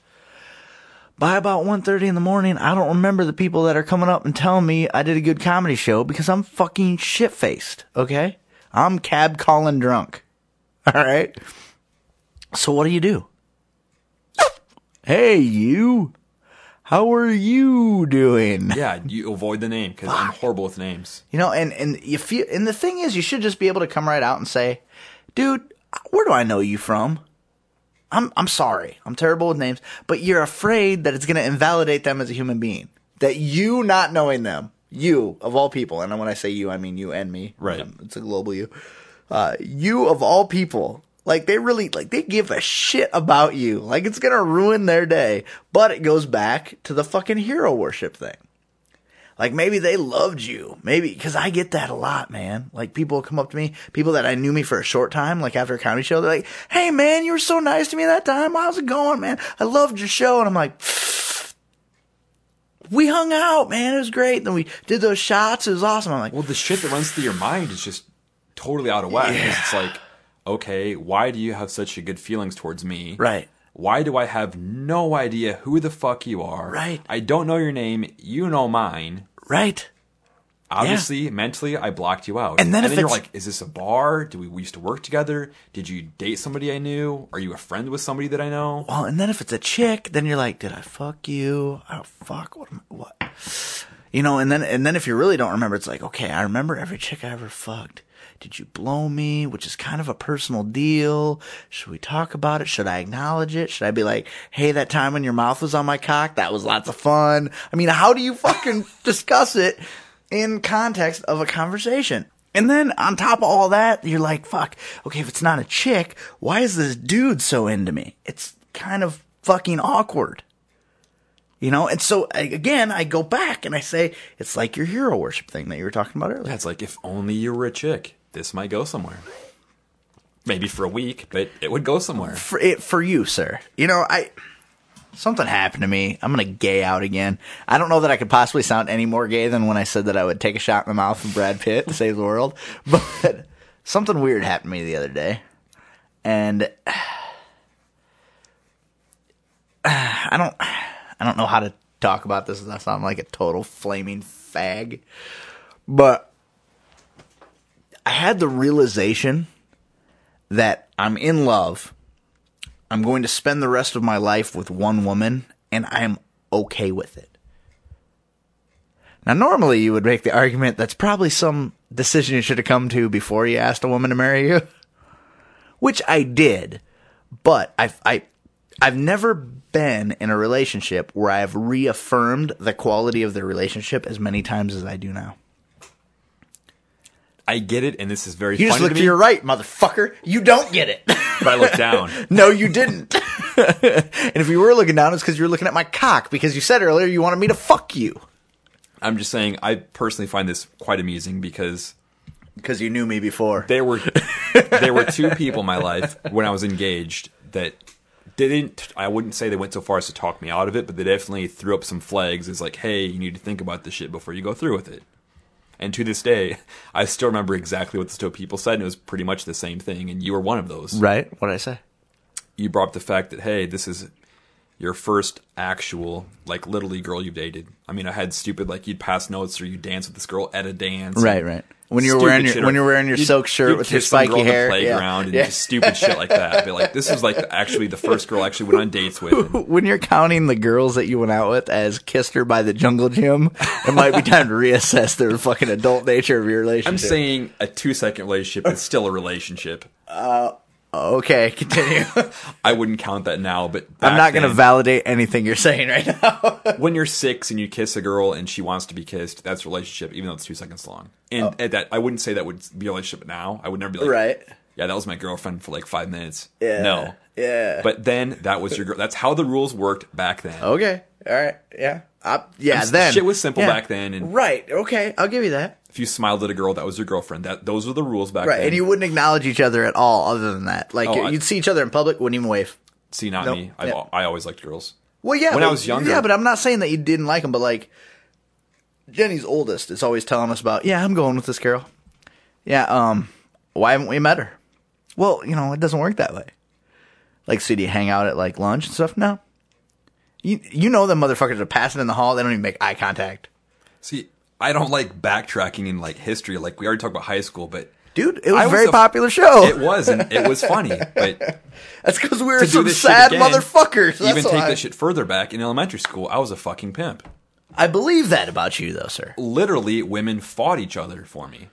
By about 1.30 in the morning, I don't remember the people that are coming up and telling me I did a good comedy show because I'm fucking shit faced. Okay, I'm cab calling drunk. All right. So what do you do? Hey, you. How are you doing? Yeah, you avoid the name because I'm horrible with names. You know, and and you feel, and the thing is, you should just be able to come right out and say, "Dude, where do I know you from?" I'm I'm sorry, I'm terrible with names, but you're afraid that it's going to invalidate them as a human being. That you not knowing them, you of all people, and when I say you, I mean you and me. Right. Um, it's a global you. Uh, you of all people, like they really like they give a shit about you. Like it's gonna ruin their day. But it goes back to the fucking hero worship thing. Like maybe they loved you. Maybe because I get that a lot, man. Like people come up to me, people that I knew me for a short time, like after a comedy show, they're like, "Hey, man, you were so nice to me that time. How's it going, man? I loved your show." And I'm like, "We hung out, man. It was great. Then we did those shots. It was awesome." I'm like, Well, the shit that runs through your mind is just totally out of whack. 'cause It's like, okay, why do you have such a good feelings towards me? "Right, Why do I have no idea who the fuck you are? Right. I don't know your name. You know mine. right." Obviously, mentally, I blocked you out. And then if you're like, is this a bar? Do we, we used to work together? Did you date somebody I knew? Are you a friend with somebody that I know? Well, and then if it's a chick, then you're like, "Did I fuck you? Oh fuck, what? Am I, what?" You know, and then and then if you really don't remember, it's like, okay, I remember every chick I ever fucked. Did you blow me? Which is kind of a personal deal. Should we talk about it? Should I acknowledge it? Should I be like, hey, that time when your mouth was on my cock, that was lots of fun. I mean, how do you fucking discuss it in context of a conversation? And then on top of all that, you're like, fuck, okay, if it's not a chick, why is this dude so into me? It's kind of fucking awkward. You know, and so again, I go back and I say it's like your hero worship thing that you were talking about earlier. Yeah, it's like if only you were a chick, this might go somewhere. Maybe for a week, but it would go somewhere. For it for you, sir. You know, I something happened to me. I'm gonna gay out again. I don't know that I could possibly sound any more gay than when I said that I would take a shot in the mouth of Brad Pitt to save the world. But something weird happened to me the other day, and I don't, I don't know how to talk about this without sounding like a total flaming fag. But I had the realization that I'm in love. I'm going to spend the rest of my life with one woman, and I'm okay with it. Now, normally you would make the argument that's probably some decision you should have come to before you asked a woman to marry you, which I did, but I've I, I've never been in a relationship where I have reaffirmed the quality of the relationship as many times as I do now. I get it, and this is very You just funny look to to your right, motherfucker. You don't get it. but I look down. No, you didn't. and if you were looking down, it's because you were looking at my cock because you said earlier you wanted me to fuck you. I'm just saying, I personally find this quite amusing because Because you knew me before. there were there were two people in my life when I was engaged that didn't I wouldn't say they went so far as to talk me out of it, but they definitely threw up some flags as like, hey, you need to think about this shit before you go through with it. And to this day, I still remember exactly what the two people said, and it was pretty much the same thing. And you were one of those. Right? What did I say? You brought up the fact that hey, this is your first actual like league girl you've dated. I mean, I had stupid like you'd pass notes or you dance with this girl at a dance. Right, right. When you're wearing your when you're wearing your silk shirt with your spiky on the hair, playground, yeah. and Yeah. just stupid shit like that. But like this was like actually the first girl I actually went on dates with. And When you're counting the girls that you went out with as kissed her by the jungle gym, it might be time to reassess the fucking adult nature of your relationship. I'm saying a two second relationship is still a relationship. Uh, Okay, continue. I wouldn't count that now, but I'm not going to validate anything you're saying right now. when you're six and you kiss a girl and she wants to be kissed, that's a relationship, even though it's two seconds long. And at that, I wouldn't say that would be a relationship now. I would never be like, Oh. Right. Yeah, that was my girlfriend for like five minutes. Yeah. No. Yeah. But then that was your girl. That's how the rules worked back then. Okay. All right. Yeah. Uh, yeah. Then shit was simple Yeah. back then, and- right. Okay. I'll give you that. If you smiled at a girl, that was your girlfriend. That those were the rules back Right. then. And you wouldn't acknowledge each other at all, other than that. Like Oh, you'd see each other in public, wouldn't even wave. See, not Nope. me. I. I always liked girls. Well, yeah. When I was younger- Yeah, but I'm not saying that you didn't like them. But like, Jenny's oldest is always telling us about. Yeah, I'm going with this girl. Yeah. Um. Why haven't we met her? Well, you know, it doesn't work that way. Like, so do you hang out at like lunch and stuff? No. You you know the motherfuckers are passing in the hall. They don't even make eye contact. See, I don't like backtracking in like history. Like we already talked about high school, but Dude, it was I a was very popular show. it was and it was funny. But That's because we were some sad again, motherfuckers. That's even take why. this shit further back in elementary school, I was a fucking pimp. I believe that about you, though, sir. Literally, women fought each other for me.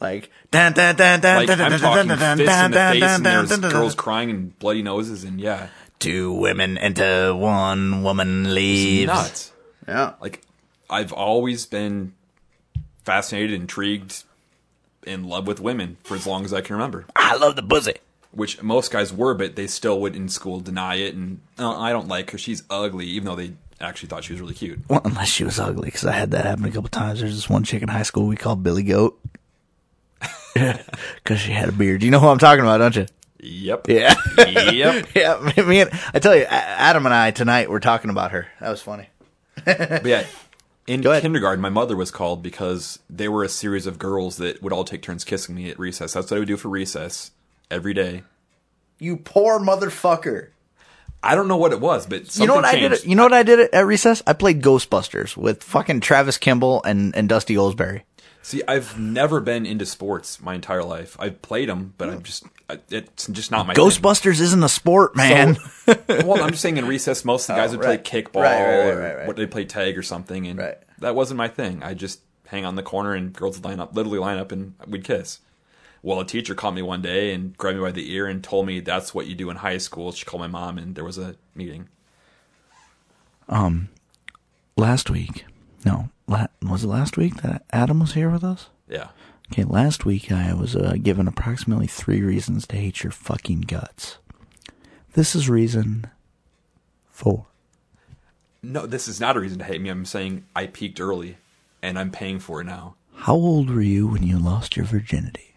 Like, dun, dun, dun, dun, Like I'm talking dun, fists dun, in the dun, face, dun, and there's dun, dun. girls crying and bloody noses, and yeah, Two women into one woman leaves. nuts. Yeah. Like I've always been fascinated, intrigued, in love with women for as long as I can remember. I love the pussy. Which most guys were, but they still would in school deny it. And "Oh, I don't like her; she's ugly. Even though they actually thought she was really cute. Well, unless she was ugly, because I had that happen a couple times. There's this one chick in high school we called Billy Goat. Because she had a beard. You know who I'm talking about, don't you? Yep. Yeah. yep. yeah. Me and, I tell you, Adam and I tonight were talking about her. That was funny. But yeah, in kindergarten, my mother was called because they were a series of girls that would all take turns kissing me at recess. That's what I would do for recess every day. You poor motherfucker. I don't know what it was, but something You know what I changed. did? You know what I did at recess? I played Ghostbusters with fucking Travis Kimball and, and Dusty Oldsberry. See, I've never been into sports my entire life. I've played them, but I'm just I- it's just not my thing. Ghostbusters isn't a sport, man. well, I'm just saying in recess, most of the guys Oh, would right. play kickball Right, right, right, or right, right. what they play tag or something, and Right. that wasn't my thing. I just hang on the corner and girls would line up, literally line up, and we'd kiss. Well, a teacher caught me one day and grabbed me by the ear and told me that's what you do in high school. She called my mom, and there was a meeting. Um, last week, no, la- was it last week that Adam was here with us? Yeah, Okay, last week I was uh, given approximately three reasons to hate your fucking guts. This is reason four. no, this is not a reason to hate me. I'm saying I peaked early, and I'm paying for it now. How old were you when you lost your virginity?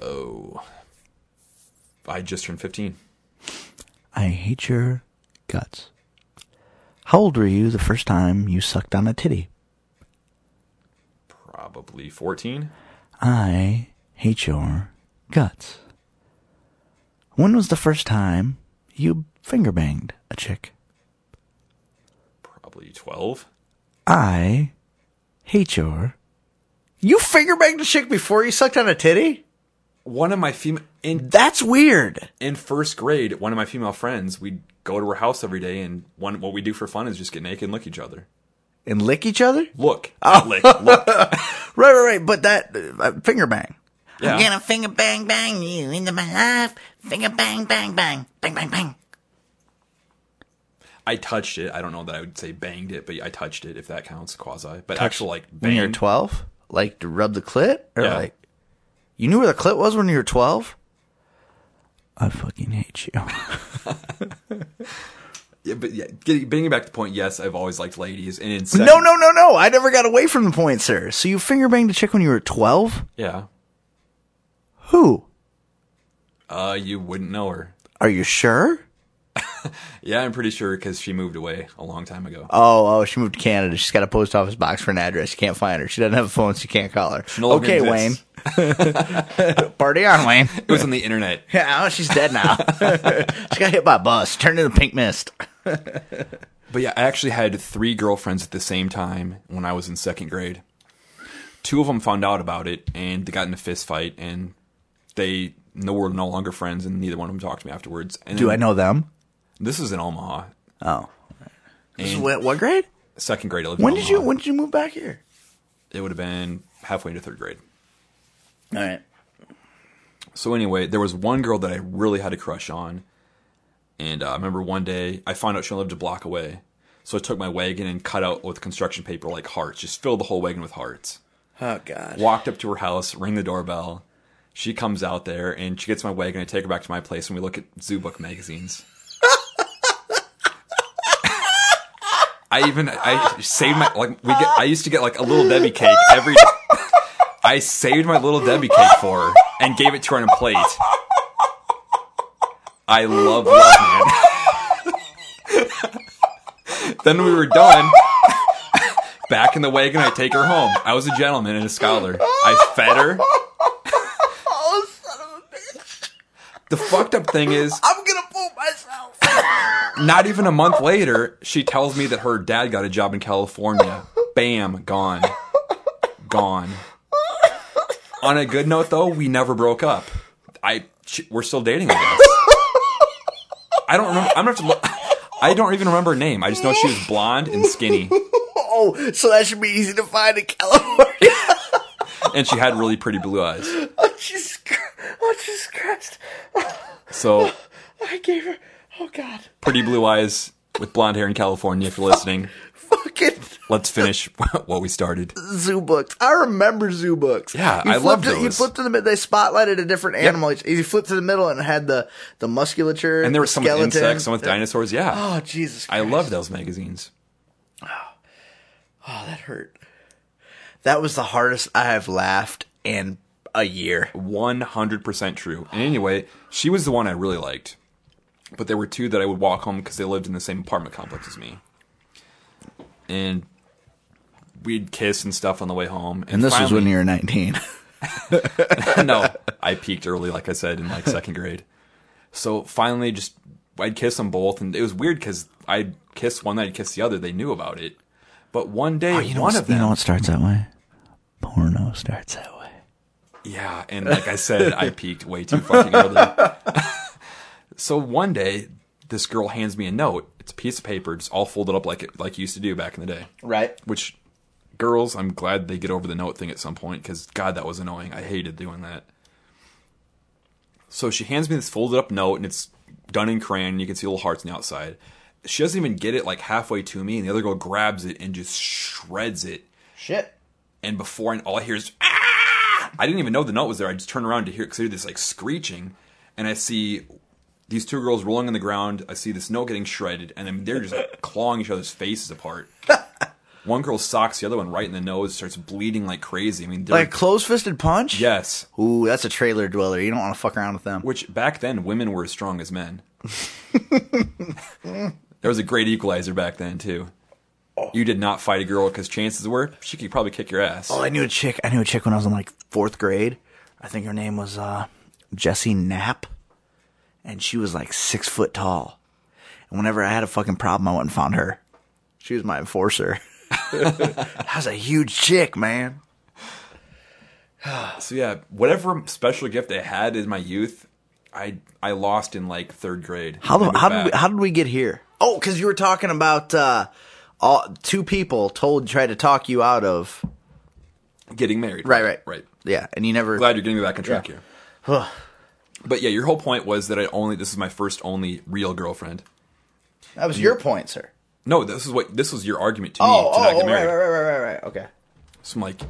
Oh, I just turned 15. I hate your guts. How old were you the first time you sucked on a titty? Probably 14. I hate your guts. When was the first time you finger banged a chick? Probably 12. I hate your. You finger banged a chick before you sucked on a titty? One of my female in That's weird. in first grade, one of my female friends, we'd go to her house every day, and one what we do for fun is just get naked and lick each other. And lick each other? Look, not lick, look. Right, right, right. But that uh, finger bang. Yeah. I'm gonna finger bang bang you into my life. Finger bang bang bang. Bang bang bang. I touched it. I don't know that I would say banged it, but I touched it if that counts quasi. But actual like When you're 12? Like to rub the clit? Or Yeah. like. You knew where the clit was when you were 12? I fucking hate you. Yeah, but yeah, getting, bringing back to the point, yes, I've always liked ladies, and in second, no, no, no, no. I never got away from the point, sir. So you finger banged a chick when you were 12? yeah, Who? uh, you wouldn't know her. Are you sure? Yeah, I'm pretty sure because she moved away a long time ago. Oh, oh, she moved to Canada. She's got a post office box for an address. You can't find her. She doesn't have a phone, so you can't call her. no okay, Wayne. Party on, Wayne. It was on the internet. Yeah, oh, she's dead now. she got hit by a bus, turned into pink mist. But yeah, I actually had three girlfriends at the same time when I was in second grade. Two of them found out about it and they got in a fist fight, and they no were no longer friends, and neither one of them talked to me afterwards. And Do I know them? This is in Omaha. Oh. This is And what, what grade? second grade. When did you when did you move back here? It would have been halfway into third grade. All right. So anyway, there was one girl that I really had a crush on, and uh, I remember one day I found out she lived a block away. So I took my wagon and cut out with construction paper like hearts, just filled the whole wagon with hearts. Oh God. walked up to her house, ring the doorbell. She comes out there and she gets my wagon. I take her back to my place and we look at Zoo Book magazines. I even I saved my like we get I used to get like a little Debbie cake every. I saved my little Debbie cake for her and gave it to her on a plate. I love love man. then we were done back in the wagon. I take her home. I was a gentleman and a scholar. I fed her. Oh son of a bitch! The fucked up thing is, I'm gonna poop myself. not even a month later, she tells me that her dad got a job in California. Bam, gone, gone. On a good note, though, we never broke up. I we're still dating. I guess. I don't remember. I'm gonna have to look. I don't even remember her name. I just know she was blonde and skinny, oh, so that should be easy to find in California. and she had really pretty blue eyes. oh Jesus! Oh Jesus Christ! So I gave her. Oh God! pretty blue eyes with blonde hair in California. If you're listening, Fucking. Let's finish what we started. Zoo books. I remember zoo books. Yeah, He I love flipped it- He those. flipped to the mid. They spotlighted a different animal. He- He flipped to the middle and it had the the musculature. And there the was some with insects, some with dinosaurs. Yeah, Oh Jesus! I love those magazines. Oh, that hurt. That was the hardest I have laughed in a year. One hundred percent true. And anyway, she was the one I really liked, but there were two that I would walk home because they lived in the same apartment complex as me, and we'd kiss and stuff on the way home. And this was when you were nineteen. no, I peaked early, like I said, in like second grade. So finally, just I'd kiss them both, and it was weird because I'd kiss one, I'd kiss the other. They knew about it, but one day, Oh, you know, one what- of them, you know what starts that way? Porno starts that way. yeah, and like I said, I peaked way too fucking early. so one day, this girl hands me a note. It's a piece of paper, just all folded up like it like you used to do back in the day. Right. Which girls, I'm glad they get over the note thing at some point because God, that was annoying. I hated doing that. So she hands me this folded up note and it's done in crayon. You can see little hearts on the outside. She doesn't even get it like halfway to me, and the other girl grabs it and just shreds it. Shit. And before I, all I hear is ah! I didn't even know the note was there. I just turned around to hear because I hear this like screeching, and I see these two girls rolling on the ground. I see this note getting shredded, and then they're just like, clawing each other's faces apart. one girl socks the other one right in the nose, starts bleeding like crazy. I mean, Like closed fisted punch? yes. Ooh, that's a trailer dweller. You don't want to fuck around with them. Which back then women were as strong as men. there was a great equalizer back then too. You did not fight a girl because chances were she could probably kick your ass. Oh, I knew a chick. I knew a chick when I was in like fourth grade. I think her name was uh, Jessie Knapp, and she was like six foot tall. And whenever I had a fucking problem, I went and found her. She was my enforcer. that was a huge chick, man. So yeah, whatever special gift I had in my youth, I I lost in like third grade. How, the, how did we, how did we get here? Oh, because you were talking about uh, all, two people told tried to talk you out of getting married? right, right, right. Yeah, and you never. Glad you're getting me back on track here. But yeah, your whole point was that I only this is my first only real girlfriend. that was your point, sir. No, this is what this was your argument to me Oh, to not oh, get oh, married. right, right, right, right, right. Okay. So I'm like,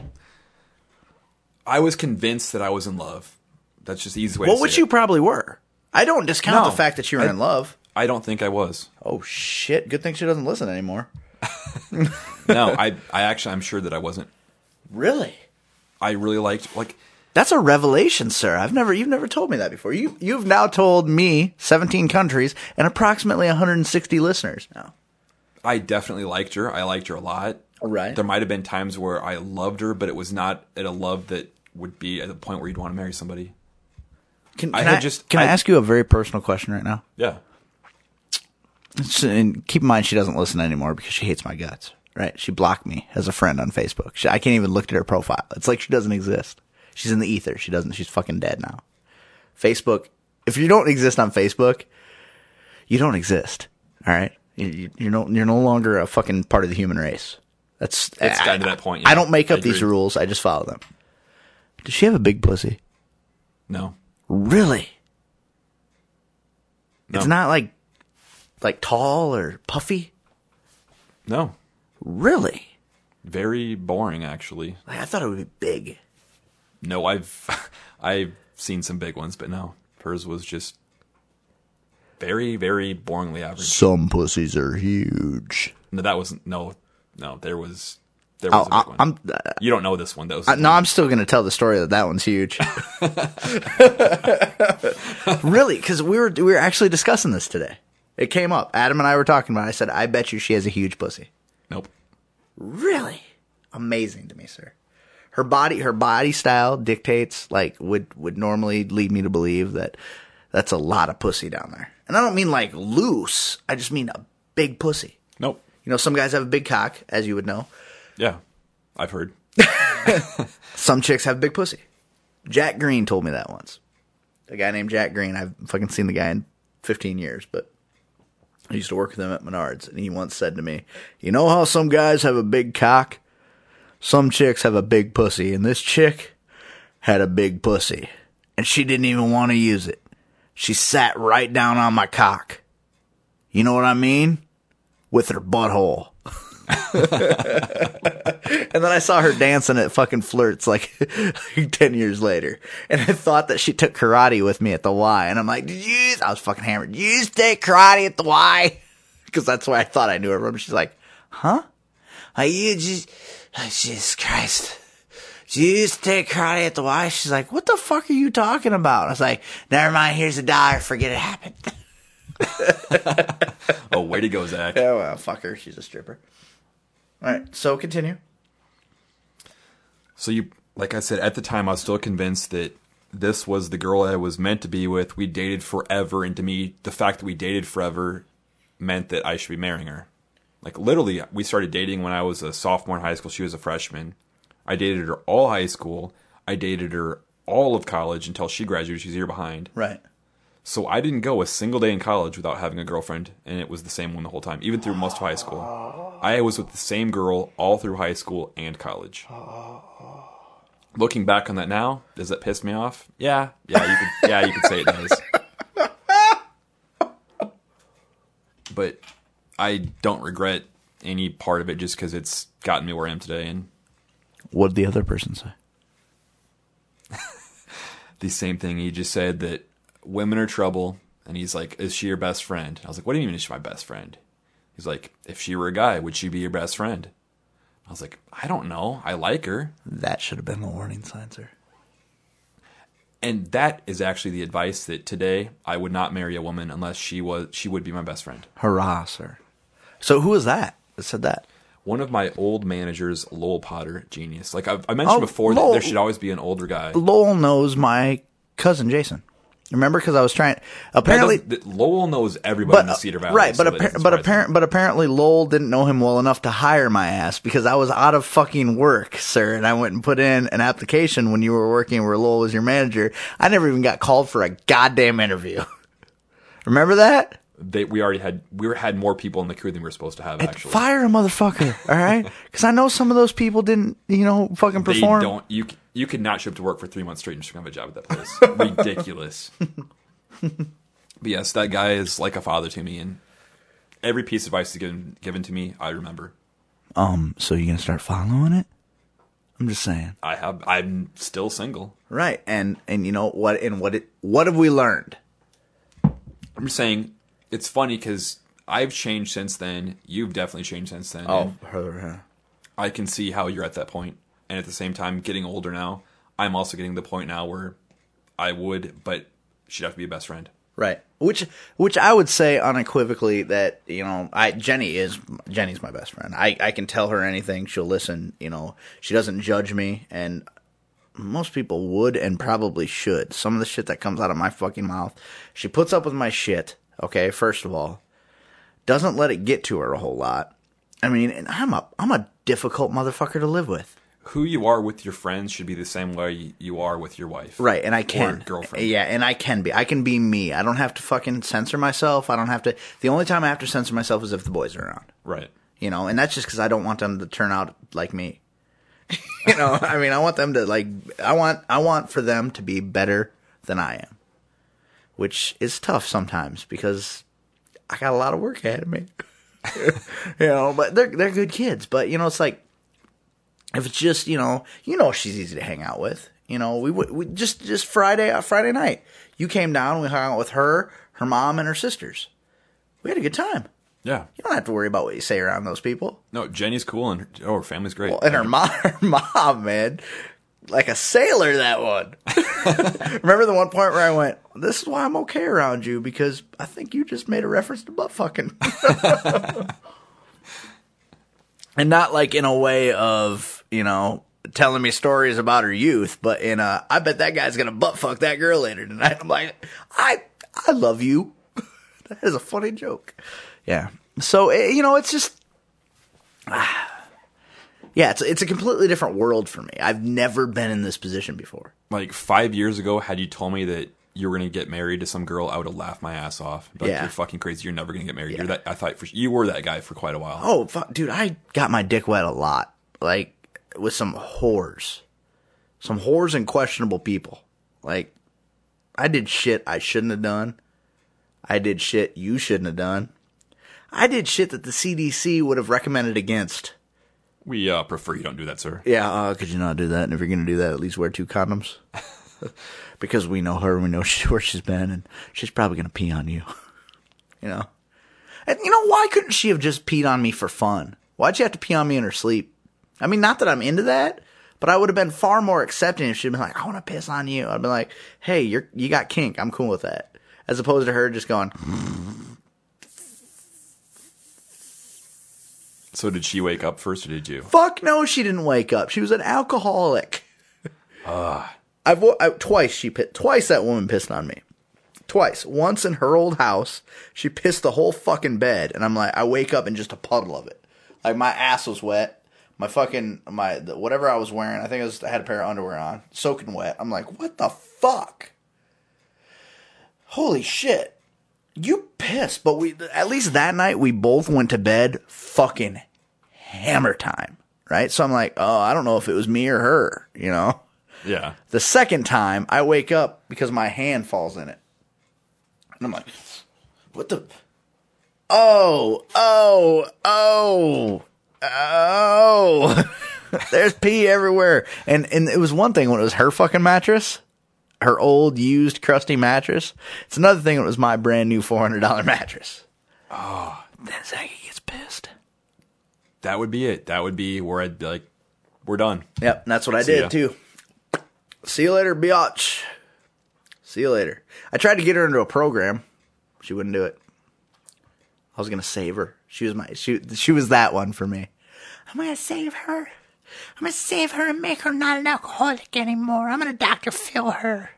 I was convinced that I was in love. That's just the easy way. Well, to say which it. you probably were. I don't discount No, the fact that you were I- in love. I don't think I was. Oh shit! Good thing she doesn't listen anymore. No, I I actually I'm sure that I wasn't. Really? I really liked like That's a revelation, sir. I've never you've never told me that before. You you've now told me 17 countries and approximately 160 listeners now. I definitely liked her. I liked her a lot. Right. There might have been times where I loved her, but it was not at a love that would be at the point where you'd want to marry somebody. Can, I can had just- can I, I- ask you a very personal question right now? Yeah. It's- and keep in mind she doesn't listen anymore because she hates my guts. Right? She blocked me as a friend on Facebook. She, I can't even look at her profile. It's like she doesn't exist. She's in the ether. She doesn't. She's fucking dead now. Facebook. If you don't exist on Facebook, you don't exist. All right. You- You, you're no. You're no longer a fucking part of the human race. That's. It's I- gotten to that point, I don't make up these rules. I just follow them. Does she have a big pussy? No. Really? No. It's not like, like tall or puffy. No. Really? Very boring actually. Like, I thought it would be big. No, I've I've seen some big ones, but no. Hers was just very, very boringly average. Some pussies are huge. No, that wasn't no no, there was there was Oh, I. I'm. Uh, you don't know this one. That was I- no, I'm still going to tell the story that that one's huge. really? Because we were we were actually discussing this today. It came up. Adam and I were talking about. it. I said, "I bet you she has a huge pussy." Nope. Really? Amazing to me, sir. Her body, her body style dictates like would would normally lead me to believe that that's a lot of pussy down there. And I don't mean like loose. I just mean a big pussy. Nope. You know, some guys have a big cock, as you would know. Yeah. I've heard. Some chicks have a big pussy. Jack Green told me that once. A guy named Jack Green. I've fucking seen the guy in 15 years, but I used to work with him at Menards, and he once said to me, "You know how some guys have a big cock? Some chicks have a big pussy, and this chick had a big pussy, and she didn't even want to use it. She sat right down on my cock. You know what I mean? With her butthole." and then I saw her dancing at fucking flirts like 10 years later. And I thought that she took karate with me at the Y. And I'm like, did you, I was fucking hammered. Did you take karate at the Y? Because that's why I thought I knew her. She's like, huh? Are you just, oh, Jesus Christ. You used to take karate at the Y? She's like, what the fuck are you talking about? I was like, never mind, here's a dollar, forget it happened. Oh, way to go, Zach. Yeah, well, fuck her. She's a stripper. All right, so continue. So you, like I said, at the time, I was still convinced that this was the girl I was meant to be with. We dated forever, and to me, the fact that we dated forever meant that I should be marrying her. Like literally, we started dating when I was a sophomore in high school. She was a freshman. I dated her all high school. I dated her all of college until she graduated. She's a year behind. Right. So I didn't go a single day in college without having a girlfriend, and it was the same one the whole time, even through most of high school. I was with the same girl all through high school and college. Looking back on that now, does that piss me off? Yeah, yeah, you could, yeah, you could say it does. But I don't regret any part of it just because it's gotten me where I am today. And What did the other person say? the same thing he just said that women are trouble, and he's like, "Is she your best friend?" I was like, "What do you mean she's my best friend?" He's like, "If she were a guy, would she be your best friend?" I was like, "I don't know. I like her." That should have been the warning sign, sir. And that is actually the advice that today I would not marry a woman unless she was she would be my best friend. Hurrah, sir. So who was that that said that? One of my old managers, Lowell Potter, genius. Like I've, I mentioned Oh, before, Lowell- that there should always be an older guy. Lowell knows my cousin Jason. Remember, because I was trying. Apparently, Lowell knows everybody in the uh, Cedar Valley, right? But so appar- but apparent, but apparently Lowell didn't know him well enough to hire my ass because I was out of fucking work, sir. And I went and put in an application when you were working where Lowell was your manager. I never even got called for a goddamn interview. Remember that? They, we already had we had more people in the crew than we were supposed to have. Actually, Fire a motherfucker, all right? Because I know some of those people didn't, you know, fucking they perform. don't. You you could not show up to work for three months straight and just have a job at that place. Ridiculous. but yes, that guy is like a father to me, and every piece of advice given given to me, I remember. Um, so you gonna start following it? I'm just saying. I have. I'm still single. Right, and and you know what? And what it? What have we learned? I'm just saying it's funny because I've changed since then. You've definitely changed since then. Oh, and her. I can see how you're at that point, and at the same time, getting older now, I'm also getting to the point now where I would, but she'd have to be a best friend. Right. Which which I would say unequivocally that, you know, I Jenny is Jenny's my best friend. I, I can tell her anything, she'll listen, you know. She doesn't judge me and most people would and probably should. Some of the shit that comes out of my fucking mouth. She puts up with my shit, okay, first of all. Doesn't let it get to her a whole lot. I mean, and I'm a I'm a difficult motherfucker to live with. Who you are with your friends should be the same way you are with your wife. Right, and I Or can. girlfriend. Yeah, and I can be. I can be me. I don't have to fucking censor myself. I don't have to. The only time I have to censor myself is if the boys are around. Right. You know, and that's just because I don't want them to turn out like me. you know, I mean, I want them to like. I want. I want for them to be better than I am, which is tough sometimes because I got a lot of work ahead of me. you know, but they're they're good kids. But you know, it's like if it's just you know you know she's easy to hang out with you know we would we just just friday uh, friday night you came down we hung out with her her mom and her sisters we had a good time Yeah. you don't have to worry about what you say around those people No, Jenny's cool and her, oh, her family's great. and her mom her mom man like a sailor that one remember the one point where i went this is why i'm okay around you because i think you just made a reference to butt fucking and not like in a way of you know telling me stories about her youth, but in a I bet that guy's gonna butt fuck that girl later tonight. I'm like, I I love you. that is a funny joke. Yeah. So eh, you know, it's just. Yeah, it's it's a completely different world for me. I've never been in this position before. like five years ago, had you told me that you were going to get married to some girl, I would have laughed my ass off. Like, Yeah. you're fucking crazy. You're never going to get married. You're that. I thought for, you were that guy for quite a while. Oh, fuck, dude, I got my dick wet a lot. Like with some whores, some whores and questionable people. Like I did shit I shouldn't have done. I did shit you shouldn't have done. I did shit that the CDC would have recommended against. We uh, prefer you don't do that, sir. Yeah, uh, could you not do that? And if you're going to do that, at least wear two condoms. because we know her, we know she, where she's been, and she's probably going to pee on you. you know? And you know, why couldn't she have just peed on me for fun? Why'd she have to pee on me in her sleep? I mean, not that I'm into that, but I would have been far more accepting if she'd been like, I want to piss on you. I'd be like, hey, you're, you got kink. I'm cool with that. As opposed to her just going, So did she wake up first, or did you? Fuck no, she didn't wake up. She was an alcoholic. Ah. I've I, twice she twice that woman pissed on me. Twice. Once in her old house, she pissed the whole fucking bed, and I'm like, I wake up in just a puddle of it. Like my ass was wet. My fucking my the, whatever I was wearing, I think I, was, I had a pair of underwear on, soaking wet. I'm like, what the fuck? Holy shit. You pissed, but we at least that night we both went to bed fucking hammer time, right? So I'm like, oh, I don't know if it was me or her, you know. Yeah. The second time I wake up because my hand falls in it, and I'm like, what the? Oh, oh, oh, oh! There's pee everywhere, and and it was one thing when it was her fucking mattress. Her old, used, crusty mattress. It's another thing when it was my brand new four hundred dollar mattress. Oh, then Zachy gets pissed. That would be it. That would be where I'd be like, we're done. Yep, that's what I See did ya. too. See you later, biatch. See you later. I tried to get her into a program. She wouldn't do it. I was gonna save her. She was my she she was that one for me. I'm gonna save her. I'm gonna save her and make her not an alcoholic anymore. I'm gonna Dr. Phil her.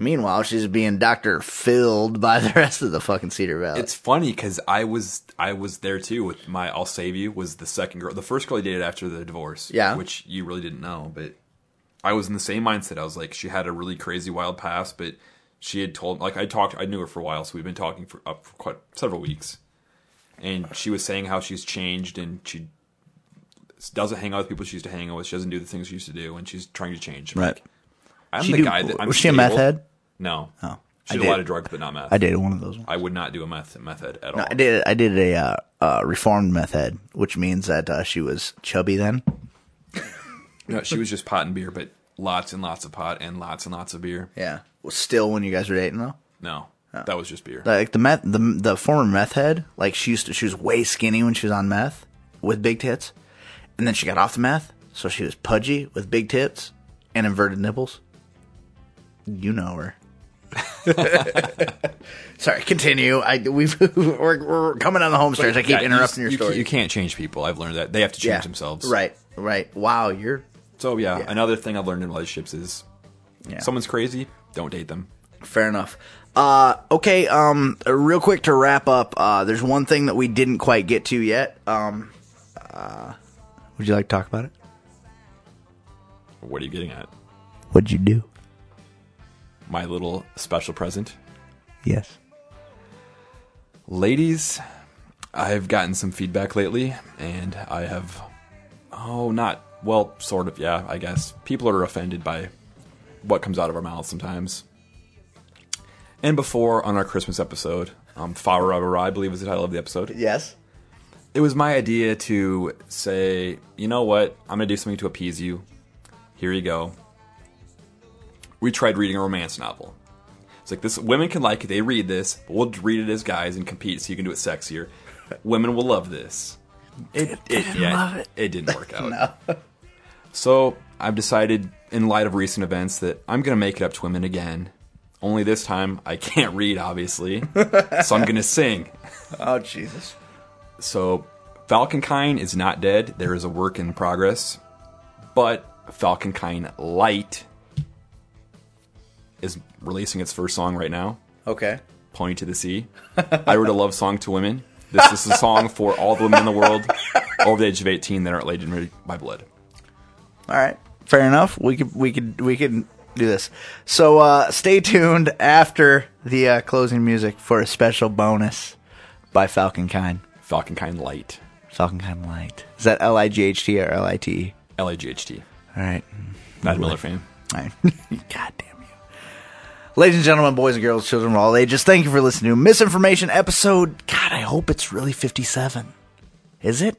Meanwhile, she's being doctor filled by the rest of the fucking Cedar Valley. It's funny because I was I was there too with my I'll save you was the second girl, the first girl he dated after the divorce. Yeah. which you really didn't know, but I was in the same mindset. I was like, she had a really crazy wild past, but she had told like I talked. I knew her for a while, so we've been talking for up for quite several weeks, and she was saying how she's changed and she doesn't hang out with people she used to hang out with. She doesn't do the things she used to do, and she's trying to change. Right. like, I'm She the do- guy that I'm was she a meth head? No. Oh, She I did a lot of drugs, but not meth. I dated one of those. Ones. I would not do a meth method at all. I did. I did a uh, uh, reformed meth head, which means that uh, she was chubby then. No, she was just pot and beer, but lots and lots of pot and lots and lots of beer. Yeah. Was still when you guys were dating though. No, that was just beer. Like the meth, the the former meth head, like she used to, she was way skinny when she was on meth with big tits, and then she got off the meth, so she was pudgy with big tits and inverted nipples. You know her. Sorry, continue. I we've we're, we're coming on the home stretch. I keep Yeah, interrupting you, your story. You can't change people. I've learned that they have to change yeah, themselves. Right, right. Wow, you're So yeah, Yeah. another thing I've learned in relationships is someone's crazy, don't date them. Fair enough. Uh, okay, um, real quick to wrap up, uh, there's one thing that we didn't quite get to yet. Um, uh, would you like to talk about it? What are you getting at? What'd you do? My little special present, Yes. ladies. I've gotten some feedback lately, and I have, oh, not well, sort of. Yeah, I guess people are offended by what comes out of our mouths sometimes. And before on our Christmas episode, um, Flower of a I believe is the title of the episode. Yes. it was my idea to say, you know what, I'm gonna do something to appease you. Here you go. We tried reading a romance novel. It's like this: women can like it. They read this, but we'll read it as guys and compete, so you can do it sexier. Women will love this. It, it, yeah, it. it. didn't work out. So I've decided, in light of recent events, that I'm gonna make it up to women again. Only this time, I can't read, obviously, so I'm gonna sing. Oh Jesus. So, Falconkine is not dead. There is a work in progress. But Falconkine Light is releasing its first song right now, Okay. Pony to the Sea. I wrote a love song to women. This is a song for all the women in the world over the age of 18 that aren't laden by blood. All right. Fair enough. We could we could we could do this. So uh, stay tuned after the uh, closing music for a special bonus by Falcon Kind. Falcon Kind Light. Falcon Kind Light. Is that L I G H T or L I T E? L A G H T. All right. Not a Miller fan. All right. God damn. Ladies and gentlemen, boys and girls, children of all ages, thank you for listening to Misinformation episode, God, I hope it's really 57. Is it?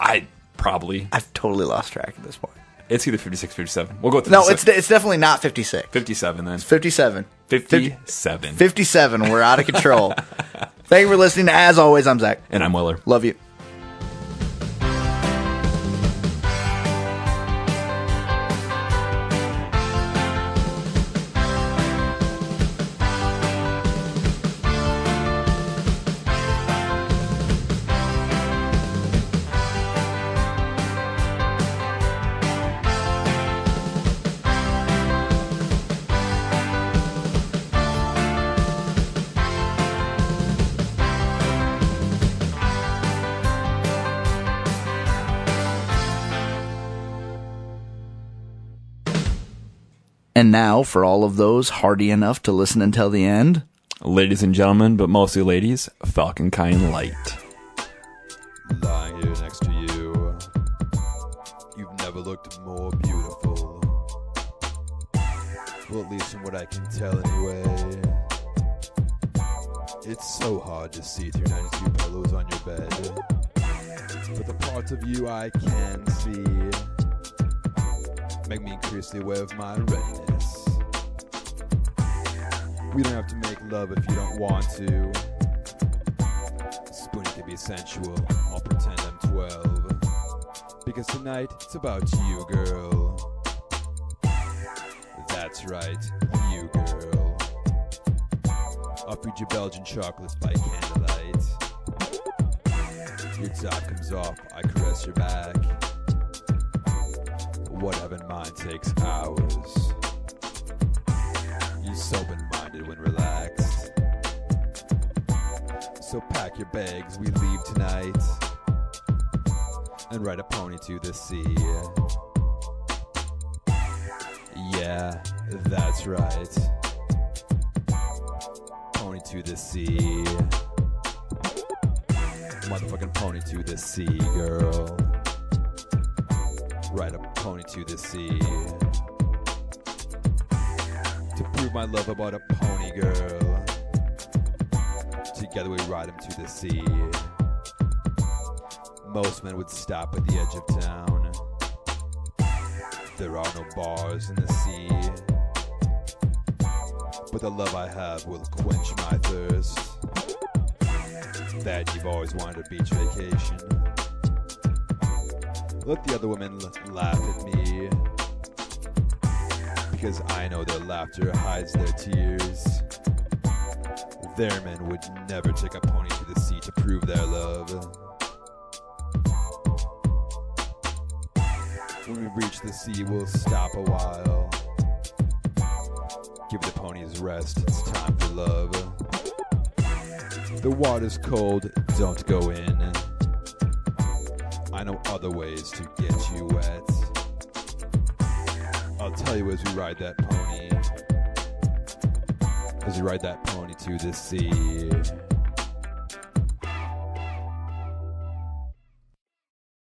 I probably. I've totally lost track at this point. It's either 56, 57. We'll go with No, 57. it's de- it's definitely not 56. 57 then. 57. 57. 57. We're out of control. Thank you for listening. As always, I'm Zach. And I'm Weller. Love you. And now, for all of those hardy enough to listen until the end, Ladies and gentlemen, but mostly ladies, Falcon Kind Light. lying here next to you. You've never looked more beautiful. Well, at least from what I can tell, anyway. It's so hard to see through 92 pillows on your bed. But the parts of you I can see make me increasingly aware of my readiness. We don't have to make love if you don't want to. Spooning can be sensual. I'll pretend I'm 12. Because tonight, it's about you, girl. That's right, you, girl. I'll feed you Belgian chocolates by candlelight. Your top comes off, I caress your back. What have in mind takes hours. You're sober-minded when relaxed. So pack your bags, we leave tonight. And ride a pony to the sea. Yeah, that's right. Pony to the sea. Motherfucking pony to the sea, girl. Ride a pony to the sea. To prove my love about a pony girl. Together we ride him to the sea. Most men would stop at the edge of town. There are no bars in the sea. But the love I have will quench my thirst. That you've always wanted a beach vacation. Let the other women laugh at me. Because I know their laughter hides their tears. Their men would never take a pony to the sea to prove their love. When we reach the sea, we'll stop a while. Give the ponies rest, it's time for love. The water's cold, don't go in. Know other ways to get you wet. I'll tell you as we ride that pony. As we ride that pony to the sea.